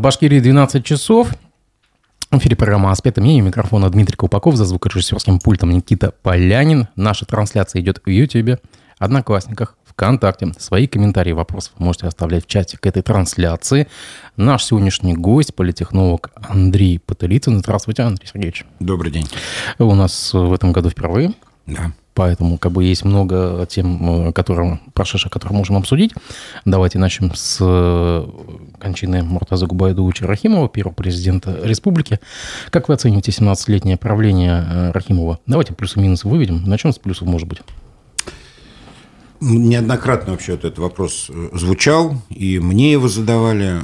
Башкирии 12 часов. В эфире программа «Аспекты мнений». Микрофона Дмитрий Колпаков, за звукорежиссерским пультом Никита Полянин. Наша трансляция идет в YouTube, Одноклассниках, ВКонтакте. Свои комментарии, вопросы вы можете оставлять в чате к этой трансляции. Наш сегодняшний гость, политехнолог Андрей Потылицын. Здравствуйте, Андрей Сергеевич. Добрый день. У нас в этом году впервые. Да. Поэтому как бы есть много тем, которые, прошедших, которые можем обсудить. Давайте начнем с э, кончины Муртаза Губайдовича Рахимова, первого президента республики. Как вы оцениваете 17-летнее правление э, Рахимова? Давайте плюсы-минусы выведем. Начнем с плюсов, может быть. Неоднократно вообще этот вопрос э, звучал, и мне его задавали.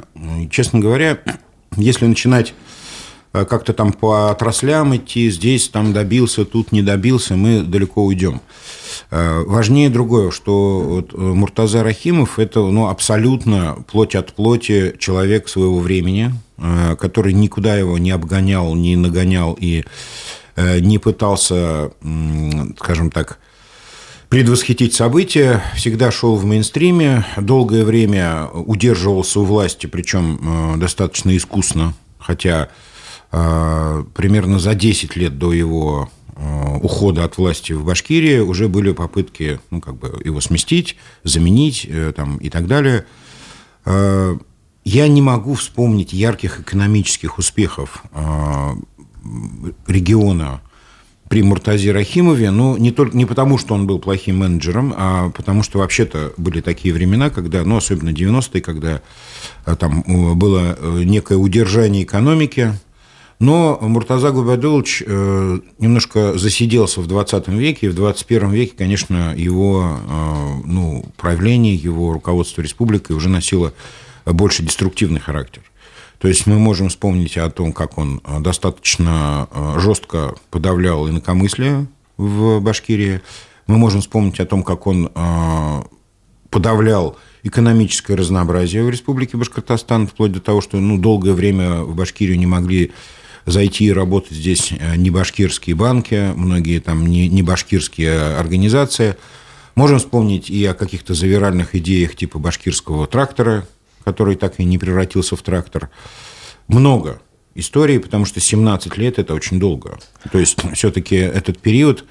Честно говоря, если начинать Э, как-то там по отраслям идти, здесь там добился, тут не добился, мы далеко уйдем. Э, важнее другое, что вот э, Муртаза Рахимов – это ну, абсолютно плоть от плоти человек своего времени, который никуда его не обгонял, не нагонял и не пытался, скажем так, предвосхитить события, всегда шел в мейнстриме, долгое время удерживался у власти, причем достаточно искусно, хотя примерно за 10 лет до его а, ухода от власти в Башкирии уже были попытки ну, как бы его сместить, заменить э, там, и так далее. Я не могу вспомнить ярких экономических успехов региона при Муртазе Рахимове, но не, только, не потому, что он был плохим менеджером, а потому что вообще-то были такие времена, когда, ну, особенно 90-е, когда там было э, некое удержание экономики, но Муртаза Губайдулович э, немножко засиделся в 20 веке, и в 21 веке, конечно, его э, ну, правление, его руководство республикой уже носило больше деструктивный характер. То есть мы можем вспомнить о том, как он достаточно э, жестко подавлял инакомыслие в Башкирии. Мы можем вспомнить о том, как он подавлял экономическое разнообразие в Республике Башкортостан, вплоть до того, что ну, долгое время в Башкирию не могли зайти и работать здесь э, не башкирские банки, многие там не, не башкирские организации. Можем вспомнить и о каких-то завиральных идеях типа башкирского трактора, который так и не превратился в трактор. Много историй, потому что 17 лет – это очень долго. То есть, все-таки этот период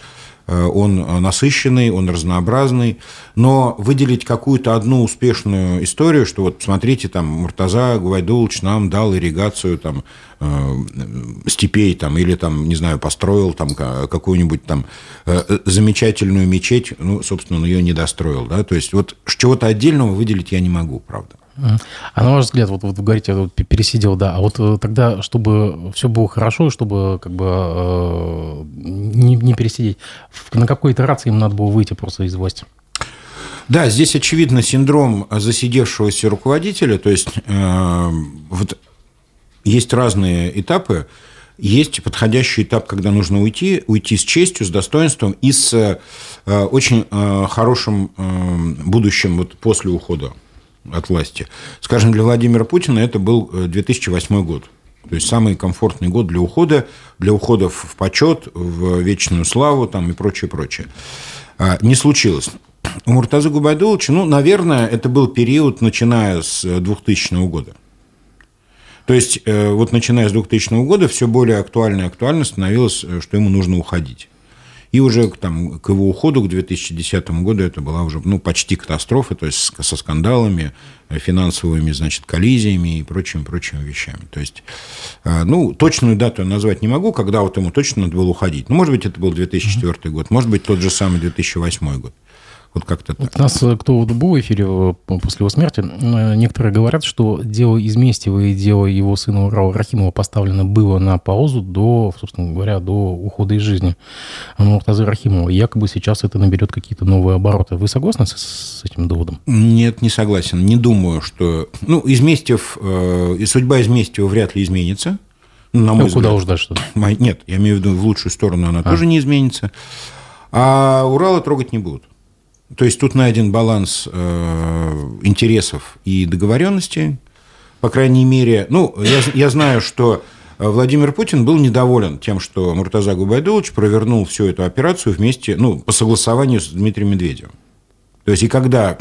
он насыщенный, он разнообразный, но выделить какую-то одну успешную историю, что вот смотрите, там Муртаза Гвайдулович нам дал ирригацию там э, степей там или там не знаю построил там какую-нибудь там э, замечательную мечеть, ну собственно он ее не достроил, да, то есть вот чего-то отдельного выделить я не могу, правда. А на ваш взгляд, вот, вот вы говорите, вот, пересидел, да, а вот э, тогда, чтобы все было хорошо, чтобы как бы э, не, не пересидеть, на какой итерации им надо было выйти просто из власти? Да, здесь очевидно синдром засидевшегося руководителя, то есть э, вот есть разные этапы. Есть подходящий этап, когда нужно уйти, уйти с честью, с достоинством и с э, очень э, хорошим э, будущим вот после ухода от власти. Скажем, для Владимира Путина это был 2008 э, год. То есть самый комфортный год для ухода, для ухода в почет, в вечную славу там, и прочее, прочее. А, не случилось. У Муртаза Губайдуловича, ну, наверное, это был период, начиная с 2000 года. То есть, э, вот начиная с 2000 года все более актуально и актуально становилось, э, что ему нужно уходить. И уже там, к его уходу, к 2010 году, это была уже ну, почти катастрофа, то есть со скандалами, э, финансовыми, значит, коллизиями и прочими-прочими вещами. То есть, э, ну, точную дату я назвать не могу, когда вот ему точно надо было уходить. Ну, может быть, это был 2004 год, может быть, тот же самый 2008 год. Вот как-то так. У нас э, кто был в эфире э, после его смерти, э, некоторые говорят, что дело из Местьева и дело его сына Урала Рахимова поставлено было на паузу до, собственно говоря, до ухода из жизни Муртазы Рахимова. Якобы сейчас это наберет какие-то новые обороты. Вы согласны с, с этим доводом? Нет, не согласен. Не думаю, что... Ну, Изместьев, э, судьба Изместьева вряд ли изменится. Ну, на мой а куда уж дальше? Нет, я имею в виду в лучшую сторону она а. тоже не изменится. А Урала трогать не будут. То есть тут найден баланс э, интересов и договоренностей. По крайней мере, ну, я, я знаю, что Владимир Путин был недоволен тем, что Муртаза Губайдулович провернул всю эту операцию вместе, ну, по согласованию с Дмитрием Медведевым. То есть, и когда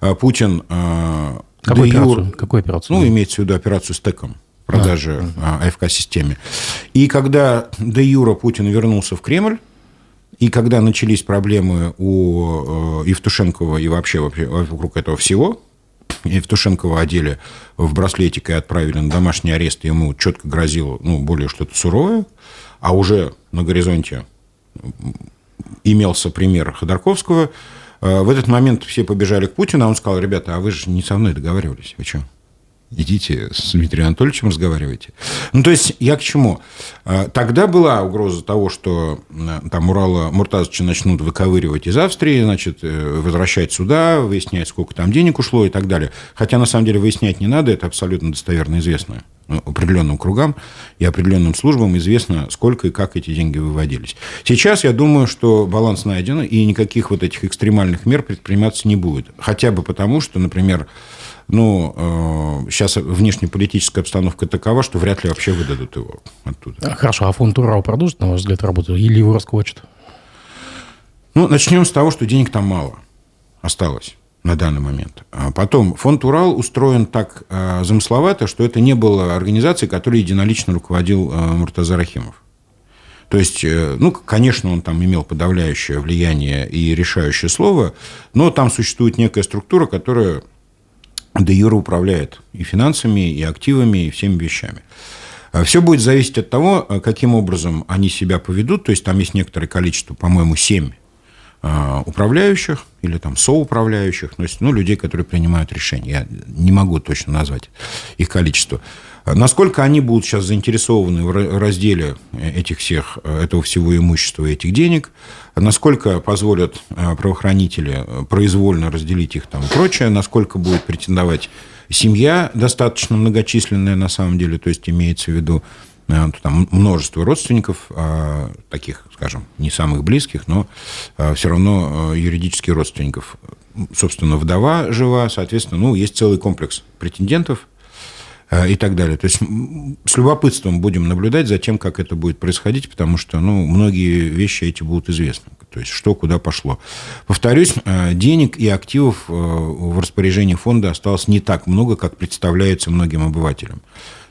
э, Путин э, Какую операцию? Какую операцию? Ну, имеется в виду операцию с ТЭКом продажи а. АФК-системе. И когда де Юра Путин вернулся в Кремль, и когда начались проблемы у э, Евтушенкова и вообще вокруг этого всего, Евтушенкова одели в браслетик и отправили на домашний арест, ему четко грозило ну, более что-то суровое, а уже на горизонте имелся пример Ходорковского, э, в этот момент все побежали к Путину, а он сказал, ребята, а вы же не со мной договаривались, вы что? Идите с Дмитрием Анатольевичем разговаривайте. Ну, то есть, я к чему? А, тогда была угроза того, что там Урала Муртазовича начнут выковыривать из Австрии, значит, э, возвращать сюда, выяснять, сколько там денег ушло и так далее. Хотя, на самом деле, выяснять не надо, это абсолютно достоверно известно ну, определенным кругам и определенным службам известно, сколько и как эти деньги выводились. Сейчас я думаю, что баланс найден, и никаких вот этих экстремальных мер предприниматься не будет. Хотя бы потому, что, например, ну, сейчас э, внешнеполитическая обстановка такова, что вряд ли вообще выдадут его оттуда. Хорошо, а фонд Урал продолжит, на ваш взгляд, работу или его раскулачат? Ну, начнем с того, что денег там мало осталось на данный момент. А потом, фонд Урал устроен так э, замысловато, что это не было организацией, которой единолично руководил э, Муртаза Рахимов. То есть, э, ну, конечно, он там имел подавляющее влияние и решающее слово, но там существует некая структура, которая де юра управляет и финансами, и активами, и всеми вещами. А Все будет зависеть от того, а, каким образом они себя поведут. То есть там есть некоторое количество, по-моему, 7 а, управляющих или там соуправляющих, ну, людей, которые принимают решения. Я не могу точно назвать их количество. Насколько они будут сейчас заинтересованы в разделе этих всех, этого всего имущества и этих денег, насколько позволят э, правоохранители произвольно разделить их там и прочее, насколько будет претендовать семья достаточно многочисленная на самом деле, то есть имеется в виду э, там множество родственников, а, таких, скажем, не самых близких, но э, все равно юридических родственников. Собственно, вдова жива, соответственно, ну, есть целый комплекс претендентов, Э, и так далее. То есть с любопытством будем наблюдать за тем, как это будет происходить, потому что ну, многие вещи эти будут известны. То есть что куда пошло. Повторюсь, э, денег и активов э, в распоряжении фонда осталось не так много, как представляется многим обывателям.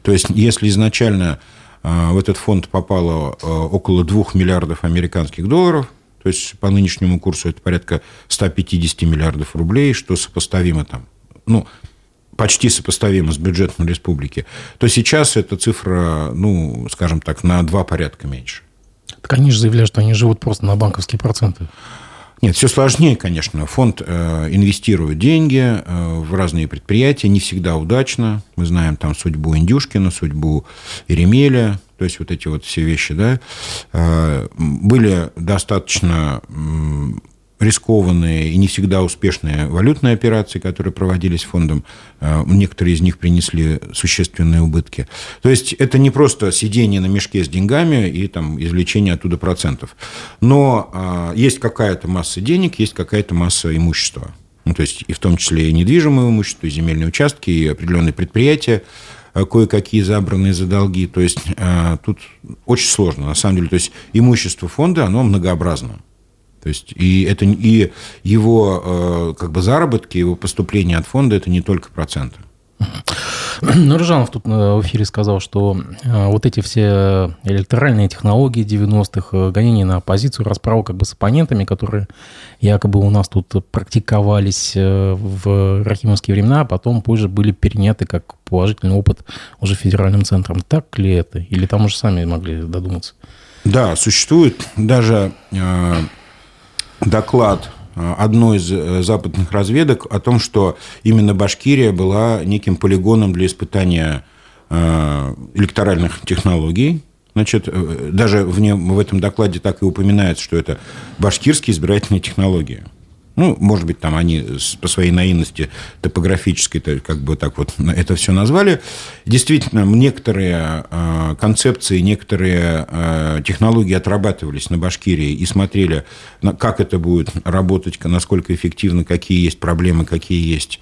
То есть если изначально в этот фонд попало около 2 миллиардов американских долларов, то есть по нынешнему курсу это порядка 150 миллиардов рублей, что сопоставимо там, ну, почти сопоставимо с бюджетом республики, то сейчас эта цифра, ну, скажем так, на два порядка меньше. Так они же заявляют, что они живут просто на банковские проценты. Нет, все сложнее, конечно. Фонд э, инвестирует деньги э, в разные предприятия, не всегда удачно. Мы знаем там судьбу Индюшкина, судьбу Еремеля, то есть вот эти вот все вещи, да, э, были достаточно рискованные и не всегда успешные валютные операции, которые проводились фондом. Э, некоторые из них принесли существенные убытки. То есть это не просто сидение на мешке с деньгами и там, извлечение оттуда процентов. Но а, есть какая-то масса денег, есть какая-то масса имущества. Ну, то есть и в том числе и недвижимое имущество, и земельные участки, и определенные предприятия, э, кое-какие забранные за долги. То есть тут очень сложно, на самом деле. То есть имущество фонда, оно многообразно. То есть и, это, и его э, как бы заработки, его поступления от фонда – это не только проценты. Ну, Ржанов тут э, в эфире сказал, что э, вот эти все электоральные технологии 90-х, гонения на оппозицию, расправа как бы с оппонентами, которые якобы у нас тут практиковались в рахимовские времена, а потом позже были переняты как положительный опыт уже федеральным центром. Так ли это? Или там уже сами могли додуматься? Да, существует даже доклад э, одной из э, западных разведок о том, что именно Башкирия была неким полигоном для испытания э, электоральных технологий. Значит, даже в, нем, в этом докладе так и упоминается, что это башкирские избирательные технологии. Ну, может быть, там они по своей наивности топографической, как бы так вот это все назвали. Действительно, некоторые э, концепции, некоторые э, технологии отрабатывались на Башкирии и смотрели, как это будет работать, насколько эффективно, какие есть проблемы, какие есть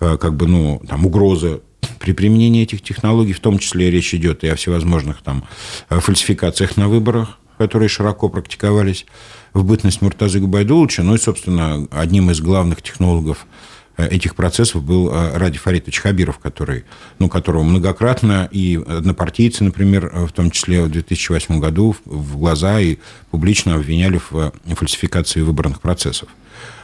э, как бы, ну, там, угрозы при применении этих технологий, в том числе речь идет и о всевозможных там фальсификациях на выборах, которые широко практиковались в бытность Муртазы Губайдуловича, ну и, собственно, одним из главных технологов этих процессов был Ради Фаритович Хабиров, который, ну, которого многократно и однопартийцы, например, в том числе в 2008 году в глаза и публично обвиняли в фальсификации выборных процессов.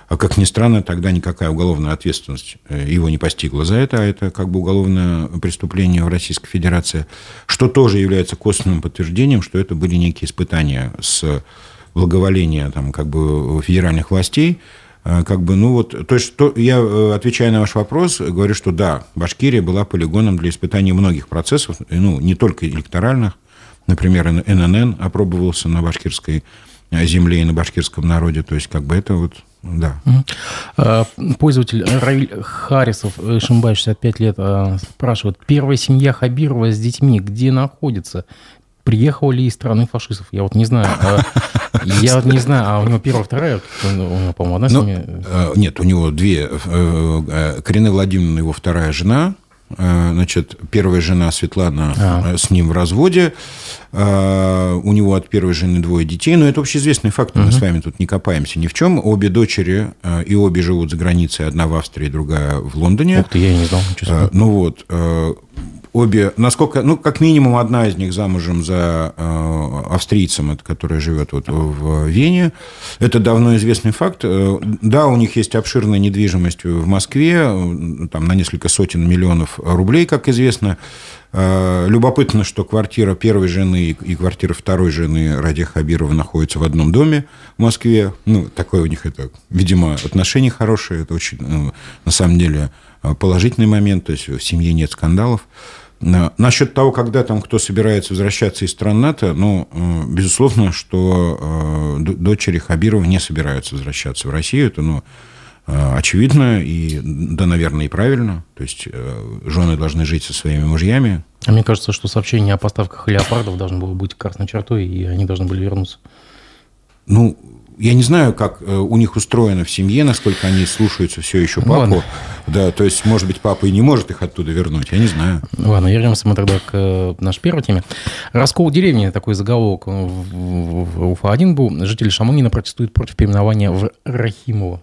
А как ни странно, тогда никакая уголовная ответственность э, его не постигла за это, а это как бы уголовное преступление в Российской Федерации, что тоже является косвенным подтверждением, что это были некие испытания с благоволения там, как бы, федеральных властей, э, как бы, ну вот, то есть, то, я, э, отвечая на ваш вопрос, говорю, что да, Башкирия была полигоном для испытания многих процессов, ну, не только электоральных, например, ННН опробовался на башкирской земле и на башкирском народе, то есть, как бы это вот да. А, пользователь Равиль Харисов, Шимбай, 65 лет, а, спрашивает, первая семья Хабирова с детьми где находится? Приехала ли из страны фашистов? Я вот не знаю. Я вот не знаю, а у него первая, вторая, по-моему, одна ну, семья? Нет, у него две. Э, э, Карина Владимировна, его вторая жена, Э, значит, первая жена Светлана а. с ним в разводе. Э, у него от первой жены двое детей. Но это общеизвестный факт. Мы с вами тут не копаемся ни в чем. Обе дочери и обе живут за границей. Одна в Австрии, другая в Лондоне. Ух ты, я не знал. Ну вот обе, насколько, ну, как минимум одна из них замужем за э, австрийцем, который живет вот в Вене. Это давно известный факт. Э, да, у них есть обширная недвижимость в Москве, э, там на несколько сотен миллионов рублей, как известно. Э, любопытно, что квартира первой жены и квартира второй жены Ради Хабирова находятся в одном доме в Москве. Ну, такое у них это, видимо, отношения хорошие. Это очень, на самом деле, положительный момент. То есть в семье нет скандалов. Насчет того, когда там кто собирается возвращаться из стран НАТО, ну, э, безусловно, что э, дочери Хабирова не собираются возвращаться в Россию. Это, ну, э, очевидно и, да, наверное, и правильно. То есть жены должны жить со своими мужьями. А мне кажется, что сообщение о поставках леопардов должно было быть красной чертой, и они должны были вернуться. Ну, я не знаю, как э, у них устроено в семье, насколько они слушаются все еще папу. Ладно. Да, то есть, может быть, папа и не может их оттуда вернуть, я не знаю. Ладно, вернемся мы тогда к э, нашей первой теме. Раскол деревни, такой заголовок в Уфа-1 был. Жители Шамонина протестуют против переименования в Рахимово.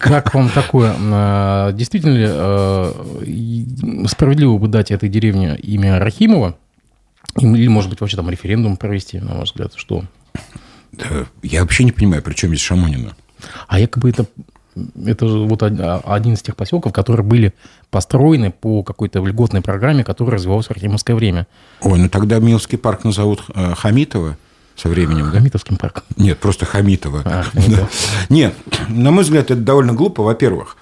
Как вам такое? А, действительно ли э, справедливо бы дать этой деревне имя Рахимова? Или, может быть, вообще там референдум провести, на ваш взгляд, что? Да, я вообще не понимаю, при чем здесь Шамонина? А якобы это, это вот один из тех поселков, которые были построены по какой-то льготной программе, которая развивалась в Архимовское время. Ой, ну тогда Милский парк назовут э, Хамитова со временем, да? Хамитовским парком. Нет, просто Хамитова. А, да. Нет, на мой взгляд, это довольно глупо, во-первых.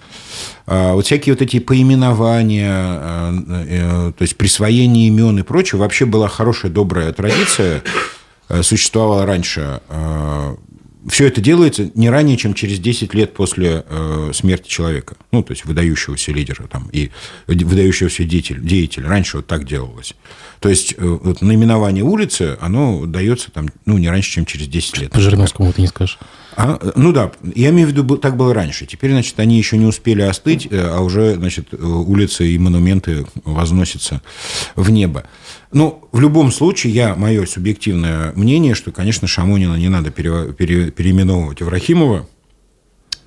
А, вот всякие вот эти поименования, э, э, то есть присвоение имен и прочее, вообще была хорошая, добрая традиция Э, существовало раньше, э, все это делается не ранее, чем через 10 лет после э, смерти человека. Ну, то есть выдающегося лидера там, и выдающегося деятеля. деятеля. Раньше вот так делалось. То есть вот, наименование улицы, оно дается там, ну, не раньше, чем через 10 лет. По Жириновскому ты не скажешь. А, ну да, я имею в виду, так было раньше. Теперь, значит, они еще не успели остыть, а уже, значит, улицы и монументы возносятся в небо. Ну, в любом случае, я, мое субъективное мнение, что, конечно, Шамонина не надо пере, пере, переименовывать в Рахимова.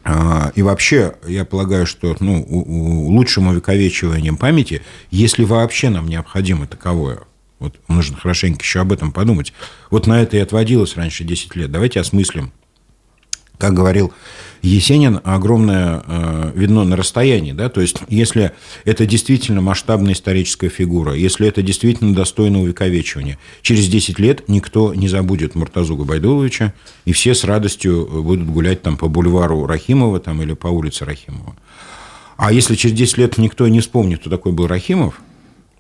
А, и вообще, я полагаю, что ну, лучшим увековечиванием памяти, если вообще нам необходимо таковое, вот нужно хорошенько еще об этом подумать. Вот на это и отводилось раньше 10 лет. Давайте осмыслим как говорил Есенин, огромное э, видно на расстоянии. Да? То есть, если это действительно масштабная историческая фигура, если это действительно достойно увековечивания, через 10 лет никто не забудет Муртазу Губайдуловича, и все с радостью будут гулять там по бульвару Рахимова там, или по улице Рахимова. А если через 10 лет никто не вспомнит, кто такой был Рахимов,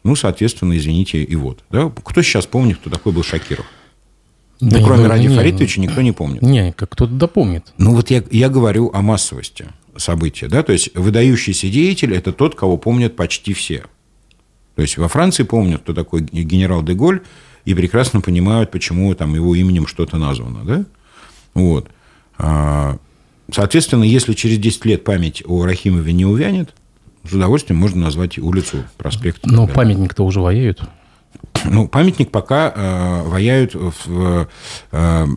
ну, соответственно, извините, и вот. Да? Кто сейчас помнит, кто такой был Шакиров? Да ну, кроме Ради Фаритовича, никто не помнит. Не, как кто-то допомнит. Ну, вот я, я говорю о массовости события. Да? То есть, выдающийся деятель – это тот, кого помнят почти все. То есть, во Франции помнят, кто такой генерал Деголь, и прекрасно понимают, почему там его именем что-то названо. Да? Вот. А, соответственно, если через 10 лет память о Рахимове не увянет, с удовольствием можно назвать улицу, проспект. Но памятник-то уже воюет. Ну, памятник пока э, ваяют в э,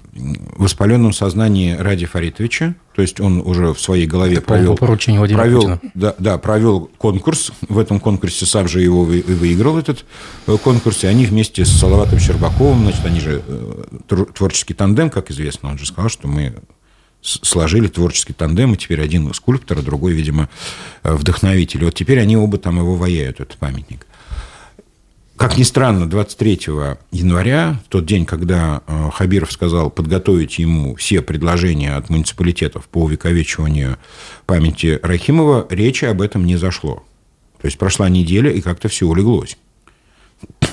воспаленном сознании Ради Фаритовича. То есть он уже в своей голове Это провел, по поручению провел, да, да, провел конкурс. В этом конкурсе сам же его и выиграл, этот э, конкурс. И они вместе с Салаватом Щербаковым, значит, они же э, твор- творческий тандем, как известно. Он же сказал, что мы сложили творческий тандем, и теперь один скульптор, а другой, видимо, э, вдохновитель. Вот теперь они оба там его ваяют, этот памятник. Как ни странно, 23 января, тот день, когда э, Хабиров сказал подготовить ему все предложения от муниципалитетов по увековечиванию памяти Рахимова, речи об этом не зашло. То есть прошла неделя, и как-то все улеглось.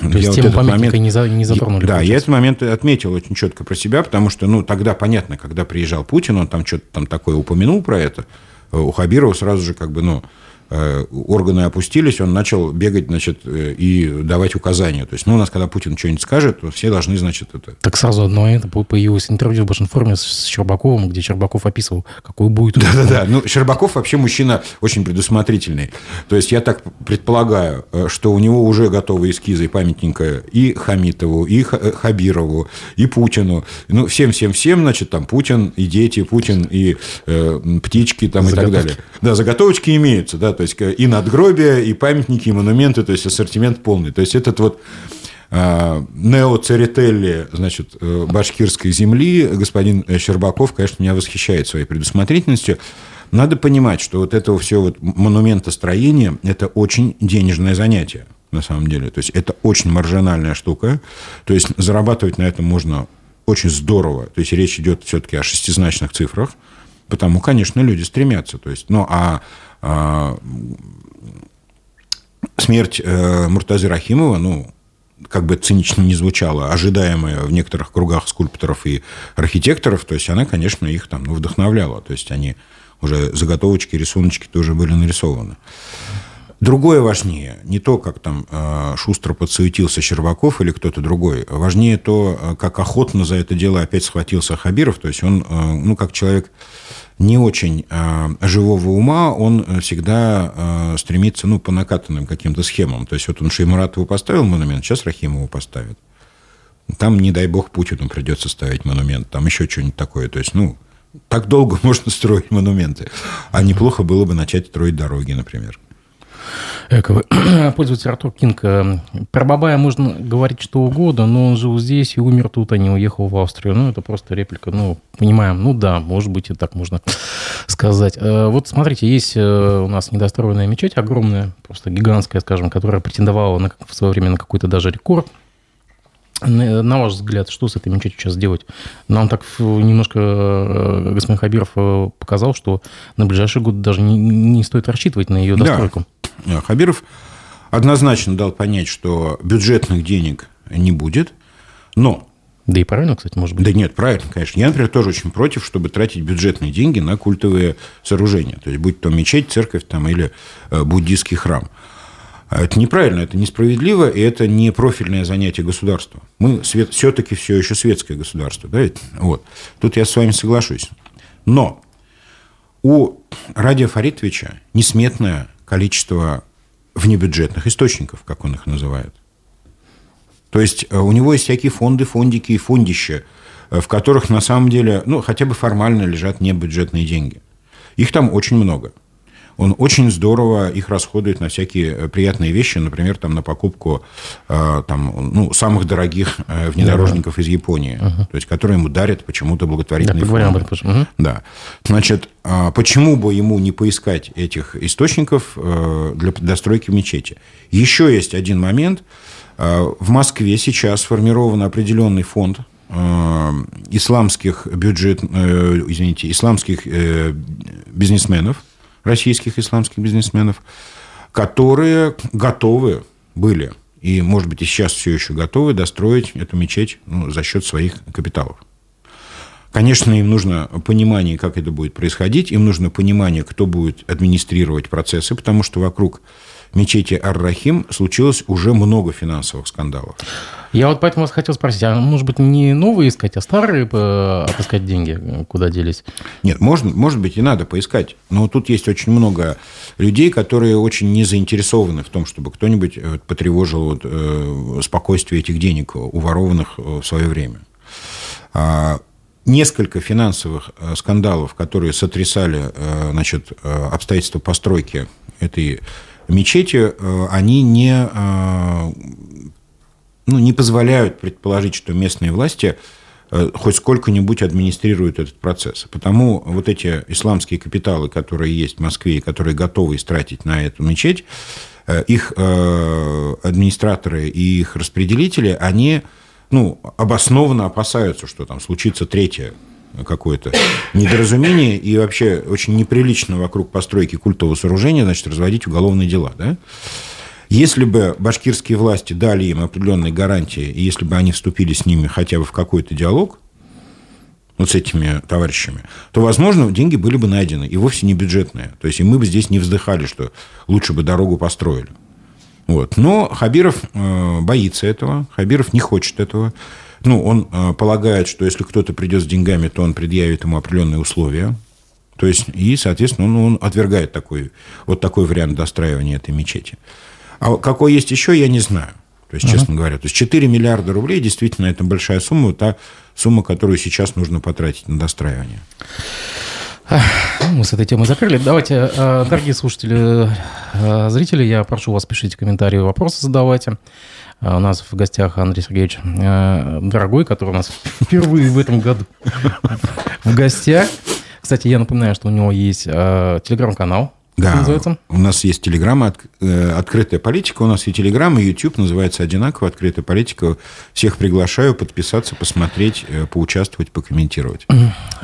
То есть тему памятника не, за- не затронули. Да, я получается. этот момент отметил очень четко про себя, потому что, ну, тогда понятно, когда приезжал Путин, он там что-то там такое упомянул про это, э, у Хабирова сразу же как бы, ну, органы опустились, он начал бегать, значит, э, и давать указания. То есть, ну, у нас, когда Путин что-нибудь скажет, то все должны, значит, это... Так сразу одно это по- появилось интервью в Башинформе с- Щербаковым, где Щербаков описывал, какой будет... Да-да-да. Ну, Щербаков вообще мужчина очень предусмотрительный. То есть, я так предполагаю, э, что у него уже готовы эскизы памятника и Хамитову, и Ха- э, Хабирову, и Путину. Ну, всем-всем-всем, значит, там Путин, и дети, Путин, и э, птички там и так Заготовки. далее. Да, заготовочки имеются, да, то есть, э, и надгробия, и памятники, и монументы, то есть, ассортимент полный. То есть, этот вот а, Нео Церетелли, значит, э, башкирской земли, господин э, Щербаков, конечно, меня восхищает своей предусмотрительностью. Надо понимать, что вот это все вот монументостроение – это очень денежное занятие, на самом деле. То есть, это очень маржинальная штука. То есть, зарабатывать на этом можно очень здорово. То есть, речь идет все-таки о шестизначных цифрах. Потому, конечно, люди стремятся. То есть, ну, а, а смерть э, Муртазы Рахимова, ну, как бы цинично не звучало, ожидаемая в некоторых кругах скульпторов и архитекторов, то есть она, конечно, их там ну, вдохновляла. То есть они уже заготовочки, рисуночки тоже были нарисованы. Другое важнее, не то, как там э, шустро подсуетился Щербаков или кто-то другой, важнее то, э, как охотно за это дело опять схватился Хабиров, то есть он, э, ну, как человек не очень э, живого ума, он э, всегда э, стремится, ну, по накатанным каким-то схемам, то есть вот он Шеймуратову поставил монумент, сейчас Рахимову поставит. Там, не дай бог, Путину придется ставить монумент, там еще что-нибудь такое, то есть, ну, так долго можно строить монументы, а неплохо было бы начать строить дороги, например. Эко. Пользователь Артур Кинг. э, Про Бабая можно говорить что угодно, но он жил здесь и умер тут, а не уехал в Австрию. Ну, это просто реплика. Ну, понимаем. Ну, да, может быть, и так можно сказать. Э, Вот смотрите, есть э, у нас недостроенная мечеть огромная, просто гигантская, скажем, которая претендовала на, в свое время на какой-то даже рекорд. На ваш взгляд, что с этой мечетью сейчас делать? Нам так немножко господин Хабиров показал, что на ближайший год даже не, не стоит рассчитывать на ее Да. достройку. Э, Хабиров однозначно дал понять, что бюджетных денег не будет, но Да и правильно, кстати, может быть. Да нет, правильно, конечно. Я, например, тоже очень против, чтобы тратить бюджетные деньги на культовые сооружения. То есть, будь то мечеть, церковь там, или э, буддийский храм. А Это неправильно, это несправедливо, и это не профильное занятие государства. Мы свет, все-таки все еще светское государство. Да? Вот. Тут я с вами соглашусь. Но у Радия Фаритовича несметное количество внебюджетных источников, как он их называет. То есть э, у него есть всякие фонды, фондики и фондища, э, в которых на самом деле, ну, хотя бы формально лежат небюджетные деньги. Их там очень много. Он очень здорово их расходует на всякие э, приятные вещи, например, там, на покупку э, там, ну, самых дорогих э, внедорожников из Японии, то есть, которые ему дарят почему-то Да, благотворительные об фонды. Да. Значит, а почему бы ему не поискать этих источников для достройки мечети? Еще есть один момент. В Москве сейчас сформирован определенный фонд исламских бюджет, извините, исламских бизнесменов, российских исламских бизнесменов, которые готовы были и, может быть, и сейчас все еще готовы достроить эту мечеть ну, за счет своих капиталов. Конечно, им нужно понимание, как это будет происходить, им нужно понимание, кто будет администрировать процессы, потому что вокруг мечети Ар-Рахим случилось уже много финансовых скандалов. Я вот поэтому вас хотел спросить, а может быть не новые искать, а старые отыскать деньги, куда делись? Нет, можно, может быть и надо поискать. Но тут есть очень много людей, которые очень не заинтересованы в том, чтобы кто-нибудь э, потревожил вот, э, спокойствие этих денег, уворованных в свое время. А, несколько финансовых э, скандалов, которые сотрясали значит, обстоятельства постройки этой мечети, они не ну, не позволяют предположить, что местные власти э, хоть сколько-нибудь администрируют этот процесс. Потому вот эти исламские капиталы, которые есть в Москве и которые готовы истратить на эту мечеть, э, их э, администраторы и их распределители, они ну, обоснованно опасаются, что там случится третье какое-то недоразумение и вообще очень неприлично вокруг постройки культового сооружения, значит, разводить уголовные дела. Да? Если бы башкирские власти дали им определенные гарантии, и если бы они вступили с ними хотя бы в какой-то диалог, вот с этими товарищами, то, возможно, деньги были бы найдены, и вовсе не бюджетные. То есть, и мы бы здесь не вздыхали, что лучше бы дорогу построили. Вот. Но Хабиров э, боится этого, Хабиров не хочет этого. Ну, он э, полагает, что если кто-то придет с деньгами, то он предъявит ему определенные условия. То есть, и, соответственно, он, он отвергает такой, вот такой вариант достраивания этой мечети. А какой есть еще, я не знаю. То есть, честно uh-huh. говоря, то есть 4 миллиарда рублей действительно это большая сумма, та сумма, которую сейчас нужно потратить на достраивание. Мы с этой темой закрыли. Давайте, э, дорогие слушатели, э, зрители, я прошу вас, пишите комментарии, вопросы задавайте. Э, у нас в гостях Андрей Сергеевич Дорогой, который у нас впервые в этом году в гостях. Кстати, я напоминаю, что у него есть телеграм-канал да, называется? у нас есть телеграмма э, «Открытая политика», у нас и телеграмма, и YouTube называется одинаково «Открытая политика». Всех приглашаю подписаться, посмотреть, э, поучаствовать, покомментировать.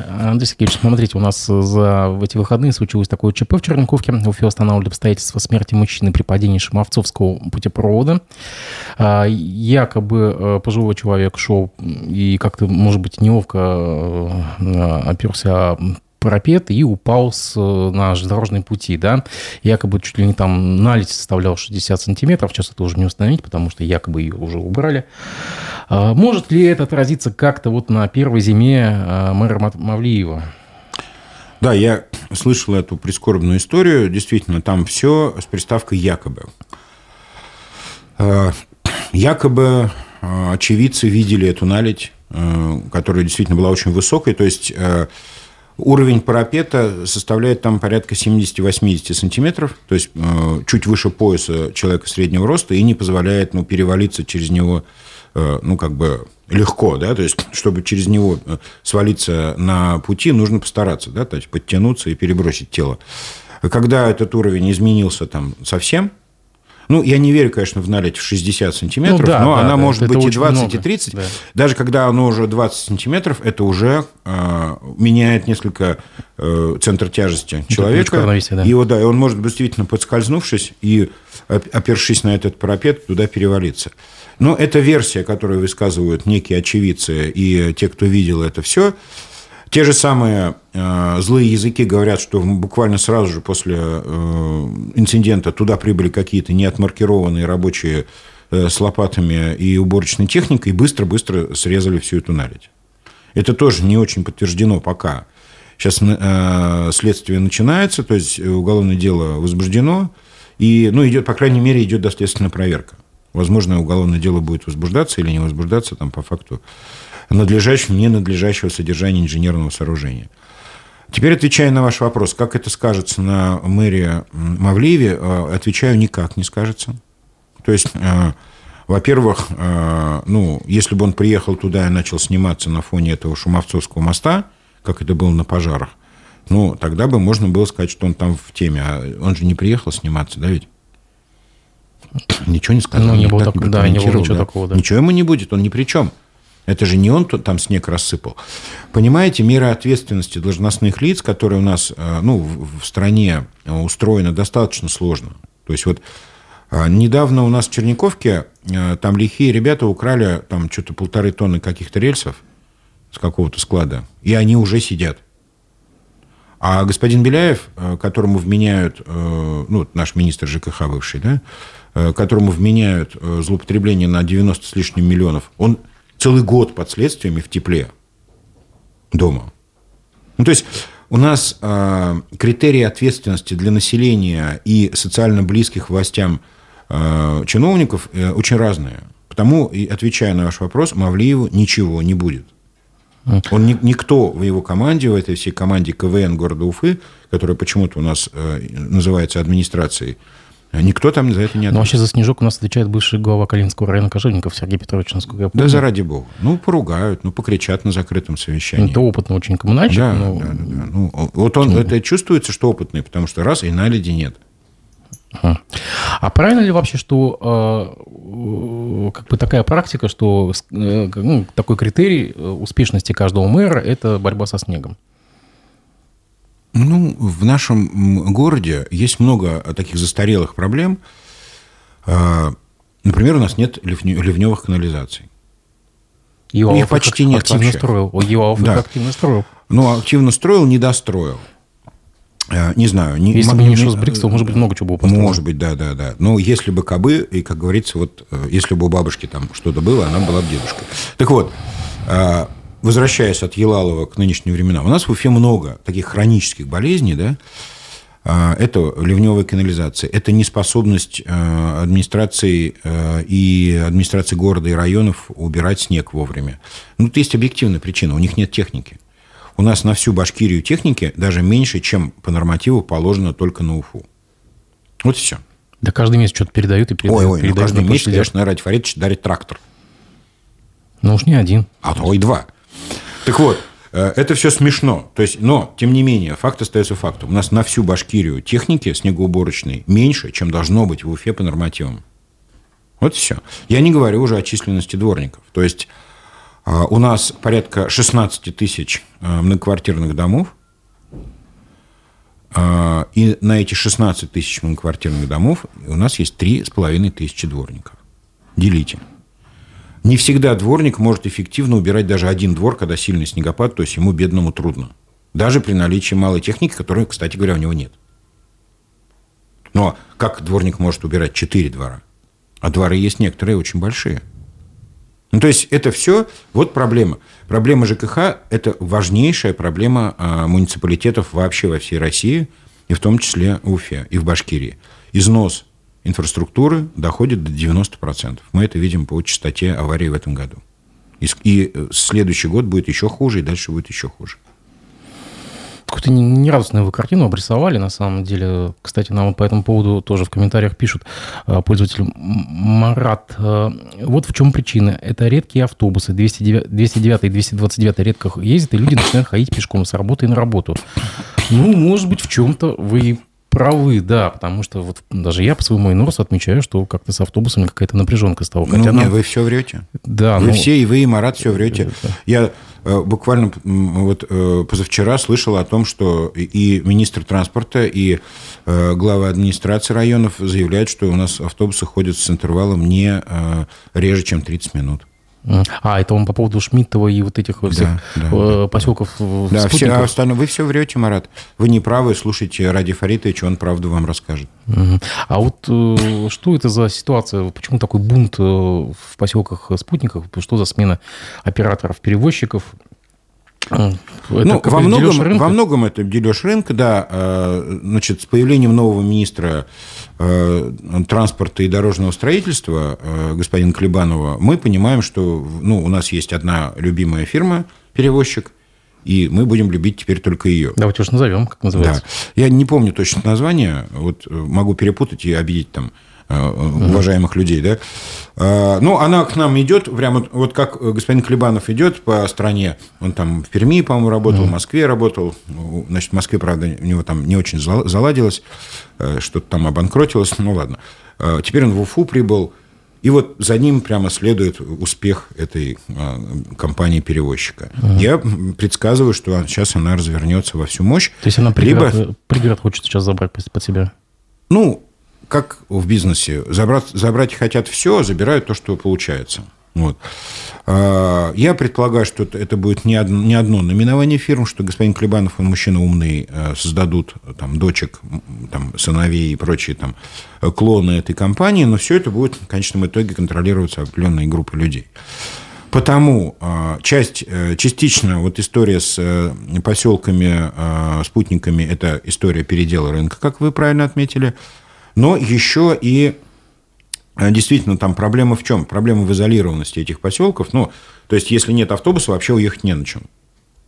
Андрей Сергеевич, смотрите, у нас за в эти выходные случилось такое ЧП в Черниковке. В Уфе устанавливали обстоятельства смерти мужчины при падении Шимовцовского путепровода. А, якобы э, пожилой человек шел и как-то, может быть, неловко оперся парапет и упал с, на железнодорожные пути, да, якобы чуть ли не там налить составлял 60 сантиметров, сейчас это уже не установить, потому что якобы ее уже убрали. А может ли это отразиться как-то вот на первой зиме а, мэра Мавлиева? Да, я слышал эту прискорбную историю. Действительно, там все с приставкой «якобы». А, якобы очевидцы видели эту наледь, которая действительно была очень высокой. То есть Уровень парапета составляет там порядка 70-80 сантиметров, то есть э, чуть выше пояса человека среднего роста и не позволяет ну, перевалиться через него э, ну, как бы легко, да, то есть, чтобы через него э, свалиться на пути, нужно постараться, да, то есть, подтянуться и перебросить тело. Когда этот уровень изменился там совсем, ну, я не верю, конечно, в налить в 60 сантиметров, ну, да, но да, она да, может быть и 20, много. и 30. Да. Даже когда оно уже 20 сантиметров, это уже э, меняет несколько э, центр тяжести человека. да. И, да, и он может, действительно, подскользнувшись и опершись на этот парапет, туда перевалиться. Но это версия, которую высказывают некие очевидцы и те, кто видел это все. Те же самые э, злые языки говорят, что буквально сразу же после э, инцидента туда прибыли какие-то неотмаркированные рабочие э, с лопатами и уборочной техникой и быстро-быстро срезали всю эту наледь. Это тоже не очень подтверждено пока. Сейчас э, следствие начинается, то есть уголовное дело возбуждено, и, ну, идет, по крайней мере, идет доследственная проверка. Возможно, уголовное дело будет возбуждаться или не возбуждаться там по факту надлежащего, ненадлежащего содержания инженерного сооружения. Теперь отвечая на ваш вопрос, как это скажется на мэрии Мавлиеве, э, отвечаю, никак не скажется. То есть, э, во-первых, э, ну, если бы он приехал туда и начал сниматься на фоне этого Шумовцовского моста, как это было на пожарах, ну, тогда бы можно было сказать, что он там в теме. А он же не приехал сниматься, да ведь? Ничего не сказал. Ну, не было, так, да, не было ничего да. такого, да. Ничего ему не будет, он ни при чем. Это же не он там снег рассыпал. Понимаете, мера ответственности должностных лиц, которые у нас э, ну, в стране устроена достаточно сложно. То есть вот э, недавно у нас в Черниковке э, там лихие ребята украли там что-то полторы тонны каких-то рельсов с какого-то склада, и они уже сидят. А господин Беляев, э, которому вменяют, э, ну, наш министр ЖКХ бывший, да, э, которому вменяют злоупотребление на 90 с лишним миллионов, он целый год под следствиями в тепле дома. Ну, то есть у нас э, критерии ответственности для населения и социально близких властям э, чиновников э, очень разные. Потому, отвечая на ваш вопрос, Мавлиеву ничего не будет. Он ни, никто в его команде, в этой всей команде КВН города Уфы, которая почему-то у нас э, называется администрацией, никто там за это не отвечает. Ну, вообще за снежок у нас отвечает бывший глава Калининского района Кожевников Сергей Петрович, насколько я помню. Да заради бога. Ну, поругают, ну, покричат на закрытом совещании. Это опытный очень коммунальщик. Да, но... да, да, да. Ну, вот он, это чувствуется, что опытный, потому что раз и наледи нет. А правильно ли вообще, что э, как бы такая практика, что э, ну, такой критерий э, успешности каждого мэра – это борьба со снегом? Ну, в нашем городе есть много таких застарелых проблем. Например, у нас нет ливневых канализаций. ЮАОФ их почти нет активно вообще. строил. ЮАОФ да. активно строил. Ну, активно строил, не достроил. Э, не знаю. Не, если бы не шел с Брикс, может быть, много чего было построено. Может быть, да, да, да. Но если бы кобы, и, как говорится, вот, э, если бы у бабушки там что-то было, она была бы дедушкой. Так вот, возвращаясь от Елалова к нынешним временам, у нас в Уфе много таких хронических болезней, да, это ливневая канализация, это неспособность администрации и администрации города и районов убирать снег вовремя. Ну, это есть объективная причина, у них нет техники. У нас на всю Башкирию техники даже меньше, чем по нормативу положено только на Уфу. Вот и все. Да каждый месяц что-то передают и передают. Ой, ой, передают, ну каждый месяц Лешный Ради Фаридович дарит трактор. Ну уж не один. А то и два. Так вот, э, это все смешно. То есть, но, тем не менее, факт остается фактом. У нас на всю Башкирию техники снегоуборочной меньше, чем должно быть в Уфе по нормативам. Вот и все. Я не говорю уже о численности дворников. То есть, а, у нас порядка 16 тысяч а, многоквартирных домов. А, и на эти 16 тысяч многоквартирных домов у нас есть 3,5 тысячи дворников. Делите. Не всегда дворник может эффективно убирать даже один двор, когда сильный снегопад, то есть ему бедному трудно. Даже при наличии малой техники, которой, кстати говоря, у него нет. Но как дворник может убирать 4 двора? А дворы есть некоторые очень большие – ну, то есть это все, вот проблема. Проблема ЖКХ – это важнейшая проблема а, муниципалитетов вообще во всей России, и в том числе Уфе и в Башкирии. Износ инфраструктуры доходит до 90%. Мы это видим по частоте аварий в этом году. И, и э, следующий год будет еще хуже, и дальше будет еще хуже какую-то нерадостную вы картину обрисовали, на самом деле. Кстати, нам по этому поводу тоже в комментариях пишут э, пользователь Марат. Э, вот в чем причина. Это редкие автобусы. 209, 209 и 229 редко ездят, и люди начинают ходить пешком с работы на работу. Ну, может быть, в чем-то вы правы, да, потому что вот даже я по своему инорсу отмечаю, что как-то с автобусами какая-то напряженка стала. Хотя ну, нам... вы все врете. Да. Вы ну... все, и вы, и Марат все врете. Я э, буквально вот э, позавчера слышал о том, что и министр транспорта, и э, глава администрации районов заявляют, что у нас автобусы ходят с интервалом не реже, чем 30 минут. А, это он по поводу Шмидтова и вот этих да, всех да, э, поселков Да, все, а остальное, вы все врете, Марат. Вы не правы, слушайте Ради Фаритовича, он правду вам расскажет. А вот э, что это за ситуация? Почему такой бунт э, в поселках спутников? Что за смена операторов-перевозчиков? Это ну, во многом, во многом это дележ рынка, да. Э, значит, с появлением нового министра э, транспорта и дорожного строительства, э, господина Клебанова, мы понимаем, что ну, у нас есть одна любимая фирма, перевозчик, и мы будем любить теперь только ее. Давайте уж назовем, как называется. Да. Я не помню точно название, вот могу перепутать и обидеть там Э, уважаемых людей, да. Э, ну, она к нам идет, прямо вот как господин Клебанов идет по стране, он там в Перми, по-моему, работал, в Москве работал, значит, в Москве, правда, у него там не очень заладилось, э, что-то там обанкротилось, ну, ладно. Теперь он в Уфу прибыл, и вот за ним прямо следует успех этой компании перевозчика. Угу. Я предсказываю, что сейчас она развернется во всю мощь. То есть она пригород, либо... пригород хочет сейчас забрать под себя? Ну, как в бизнесе, забрать, забрать хотят все, забирают то, что получается. Вот. А, я предполагаю, что это будет не одно, не одно наименование фирм, что господин Клебанов, он мужчина умный, э, создадут там, дочек, там, сыновей и прочие там, клоны этой компании, но все это будет в конечном итоге контролироваться определенной группой людей. Потому а, часть, э, частично вот история с э, поселками, а, спутниками, это история передела рынка, как вы правильно отметили, но еще и а, действительно там проблема в чем? Проблема в изолированности этих поселков. Ну, то есть, если нет автобуса, вообще уехать не на чем.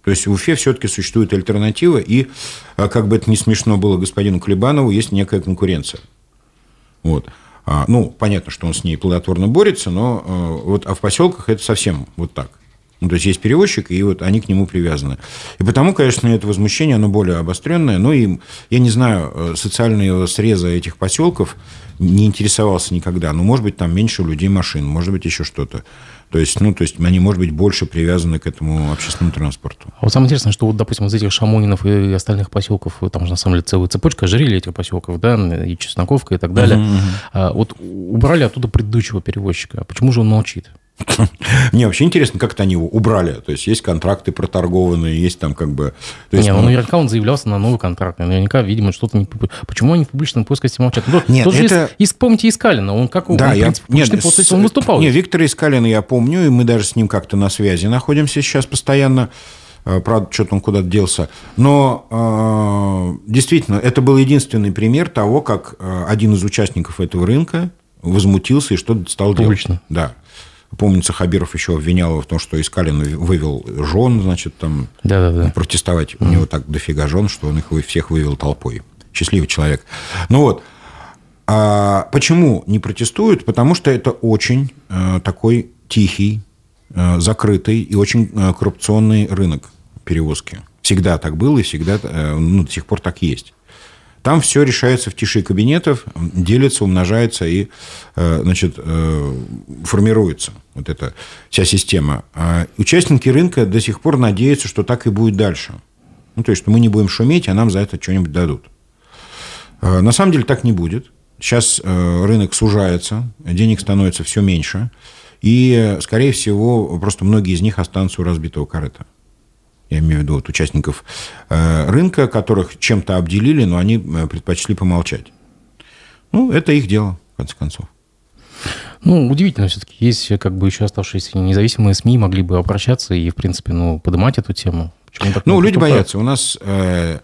То есть в Уфе все-таки существует альтернатива, и, как бы это не смешно было господину Клебанову, есть некая конкуренция. Вот. А, ну, понятно, что он с ней плодотворно борется, но э, вот, а в поселках это совсем вот так. Ну, то есть есть перевозчик, и вот они к нему привязаны. И потому, конечно, это возмущение, оно более обостренное. Ну, и я не знаю, э, социального среза этих поселков не интересовался никогда. Но, может быть, там меньше людей машин, может быть, еще что-то. То есть, ну, то есть они, может быть, больше привязаны к этому общественному транспорту. А вот самое интересное, что вот, допустим, из этих Шамонинов и остальных поселков, там же на самом деле целая цепочка ожерелья этих поселков, да, и Чесноковка и так далее. Uh-huh, uh-huh. А, вот убрали оттуда предыдущего перевозчика. Почему же он молчит? Мне вообще интересно, как это они его убрали. То есть, есть контракты проторгованные, есть там как бы... То есть, не, ну, наверняка он заявлялся на новый контракт. Наверняка, видимо, что-то не... Почему они в публичном плоскости молчат? Ну, нет, тоже это... есть, помните, Искалина. Он как да, он, я... принципе, нет, плоскости он выступал. Нет, Виктора Искалина я помню, и мы даже с ним как-то на связи находимся сейчас постоянно. Э, правда, что-то он куда-то делся. Но э, действительно, это был единственный пример того, как э, один из участников этого рынка возмутился и что-то стал Публично. делать. Да. Помнится, Хабиров еще обвинял его в том, что Искалин вывел жен, значит, там да, да, да. протестовать. У него так дофига жен, что он их всех вывел толпой. Счастливый человек. Ну вот. А почему не протестуют? Потому что это очень э, такой тихий, э, закрытый и очень э, коррупционный рынок перевозки. Всегда так было и всегда, э, ну, до сих пор так есть. Там все решается в тиши кабинетов, делится, умножается и э, значит, э, формируется вот эта вся система. А участники рынка до сих пор надеются, что так и будет дальше. Ну, то есть, что мы не будем шуметь, а нам за это что-нибудь дадут. Э, на самом деле так не будет. Сейчас рынок сужается, денег становится все меньше. И, скорее всего, просто многие из них останутся у разбитого корыта я имею в виду вот участников э, рынка, которых чем-то обделили, но они э, предпочли помолчать. Ну, это их дело, в конце концов. Ну, удивительно все-таки. Есть как бы еще оставшиеся независимые СМИ, могли бы обращаться и, в принципе, ну, поднимать эту тему. ну, люди боятся. У нас э,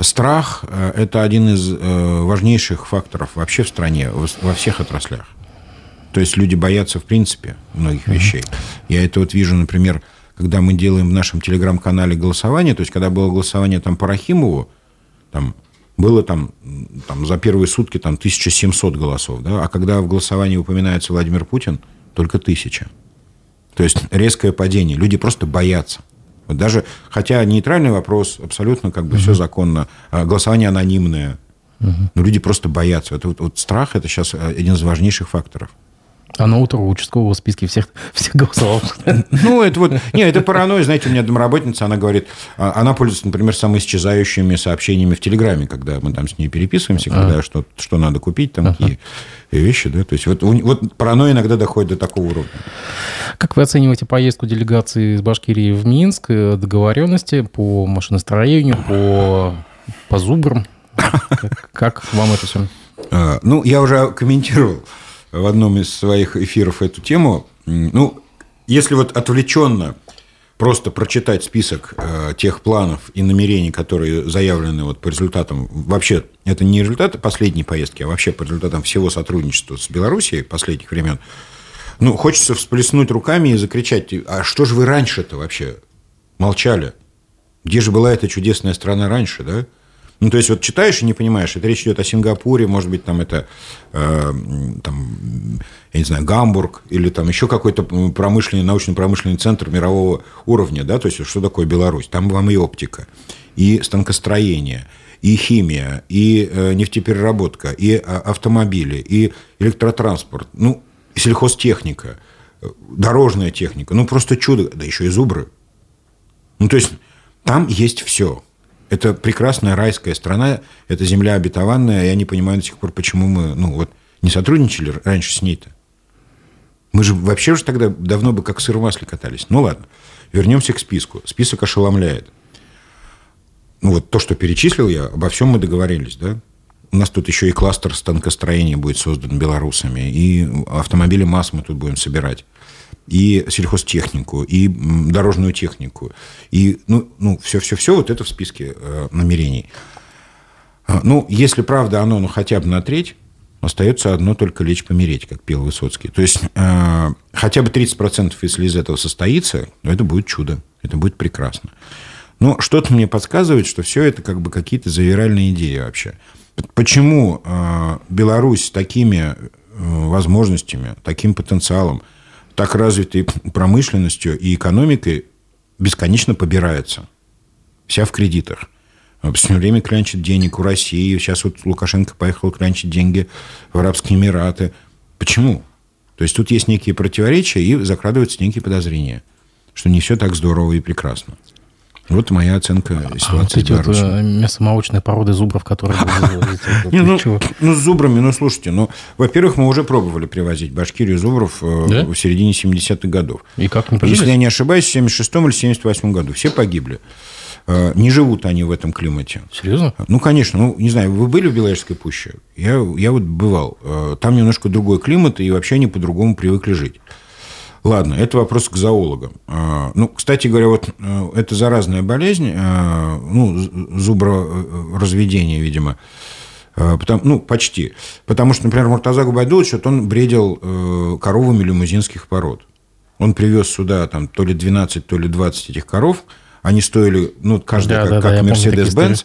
страх э, – это один из э, важнейших факторов вообще в стране, во всех отраслях. То есть люди боятся, в принципе, многих вещей. Mm-hmm. Я это вот вижу, например, когда мы делаем в нашем телеграм-канале голосование, то есть когда было голосование там по Рахимову, там было там, там за первые сутки там 1700 голосов, да, а когда в голосовании упоминается Владимир Путин, только тысяча. То есть резкое падение. Люди просто боятся. Вот даже, хотя нейтральный вопрос, абсолютно как бы угу. все законно, а голосование анонимное, угу. но люди просто боятся. Это вот, вот страх это сейчас один из важнейших факторов. А на утро в участкового списке всех, всех голосовал. Ну, это вот... Не, это паранойя. Знаете, у меня домработница, она говорит... А, она пользуется, например, самоисчезающими сообщениями в Телеграме, когда мы там с ней переписываемся, когда а. что, что надо купить, там какие вещи, да. То есть вот, вот паранойя иногда доходит до такого уровня. Как вы оцениваете поездку делегации из Башкирии в Минск, договоренности по машиностроению, по, по зубрам? Как, как вам это все? А, ну, я уже комментировал в одном из своих эфиров эту тему. Ну, если вот отвлеченно просто прочитать список э, тех планов и намерений, которые заявлены вот по результатам, вообще это не результаты последней поездки, а вообще по результатам всего сотрудничества с Белоруссией последних времен, ну, хочется всплеснуть руками и закричать, а что же вы раньше-то вообще молчали? Где же была эта чудесная страна раньше, да? Ну, то есть, вот читаешь и не понимаешь, это речь идет о Сингапуре, может быть, там это, э, там, я не знаю, Гамбург или там еще какой-то промышленный, научно-промышленный центр мирового уровня, да, то есть, что такое Беларусь? Там вам и оптика, и станкостроение, и химия, и э, нефтепереработка, и а, автомобили, и электротранспорт, ну, сельхозтехника, дорожная техника, ну, просто чудо, да еще и зубры. Ну, то есть, там есть все. Это прекрасная райская страна, это земля обетованная. Я не понимаю до сих пор, почему мы ну, вот, не сотрудничали раньше с ней-то. Мы же вообще уже тогда давно бы как сыр в масле катались. Ну ладно, вернемся к списку. Список ошеломляет. Ну вот то, что перечислил я, обо всем мы договорились, да? У нас тут еще и кластер станкостроения будет создан белорусами, и автомобили МАЗ мы тут будем собирать, и сельхозтехнику, и дорожную технику, и ну, ну все-все-все вот это в списке э, намерений. А, ну, если правда оно, ну, хотя бы на треть, остается одно только лечь помереть, как пел Высоцкий. То есть, э, хотя бы 30%, если из этого состоится, ну, это будет чудо, это будет прекрасно. Но что-то мне подсказывает, что все это как бы какие-то завиральные идеи вообще. Почему э, Беларусь с такими э, возможностями, таким потенциалом, так развитой промышленностью и экономикой бесконечно побирается? Вся в кредитах. Все время клянчит денег у России. Сейчас вот Лукашенко поехал клянчить деньги в Арабские Эмираты. Почему? То есть тут есть некие противоречия и закрадываются некие подозрения, что не все так здорово и прекрасно. Вот моя оценка ситуации а вот эти вот э, мясомолочные породы зубров, которые... Ну, ну, с зубрами, ну, слушайте, ну, во-первых, мы уже пробовали привозить Башкирию зубров э, в середине 70-х годов. И как не Если я не ошибаюсь, в 76-м или 78 году. Все погибли. Э, не живут они в этом климате. Серьезно? Ну, конечно. Ну, не знаю, вы были в Белорусской пуще? Я, я вот бывал. Там немножко другой климат, и вообще они по-другому привыкли жить. Ладно, это вопрос к зоологам. А, ну, кстати говоря, вот э, это заразная болезнь, э, ну, зуброразведение, видимо, э, Потому, ну, почти. Потому что, например, Муртаза Губайдулович, вот он бредил коровами лимузинских пород. Он привез сюда там то ли 12, то ли 20 этих коров. Они стоили, ну, каждая да, как, да, как Mercedes-Benz.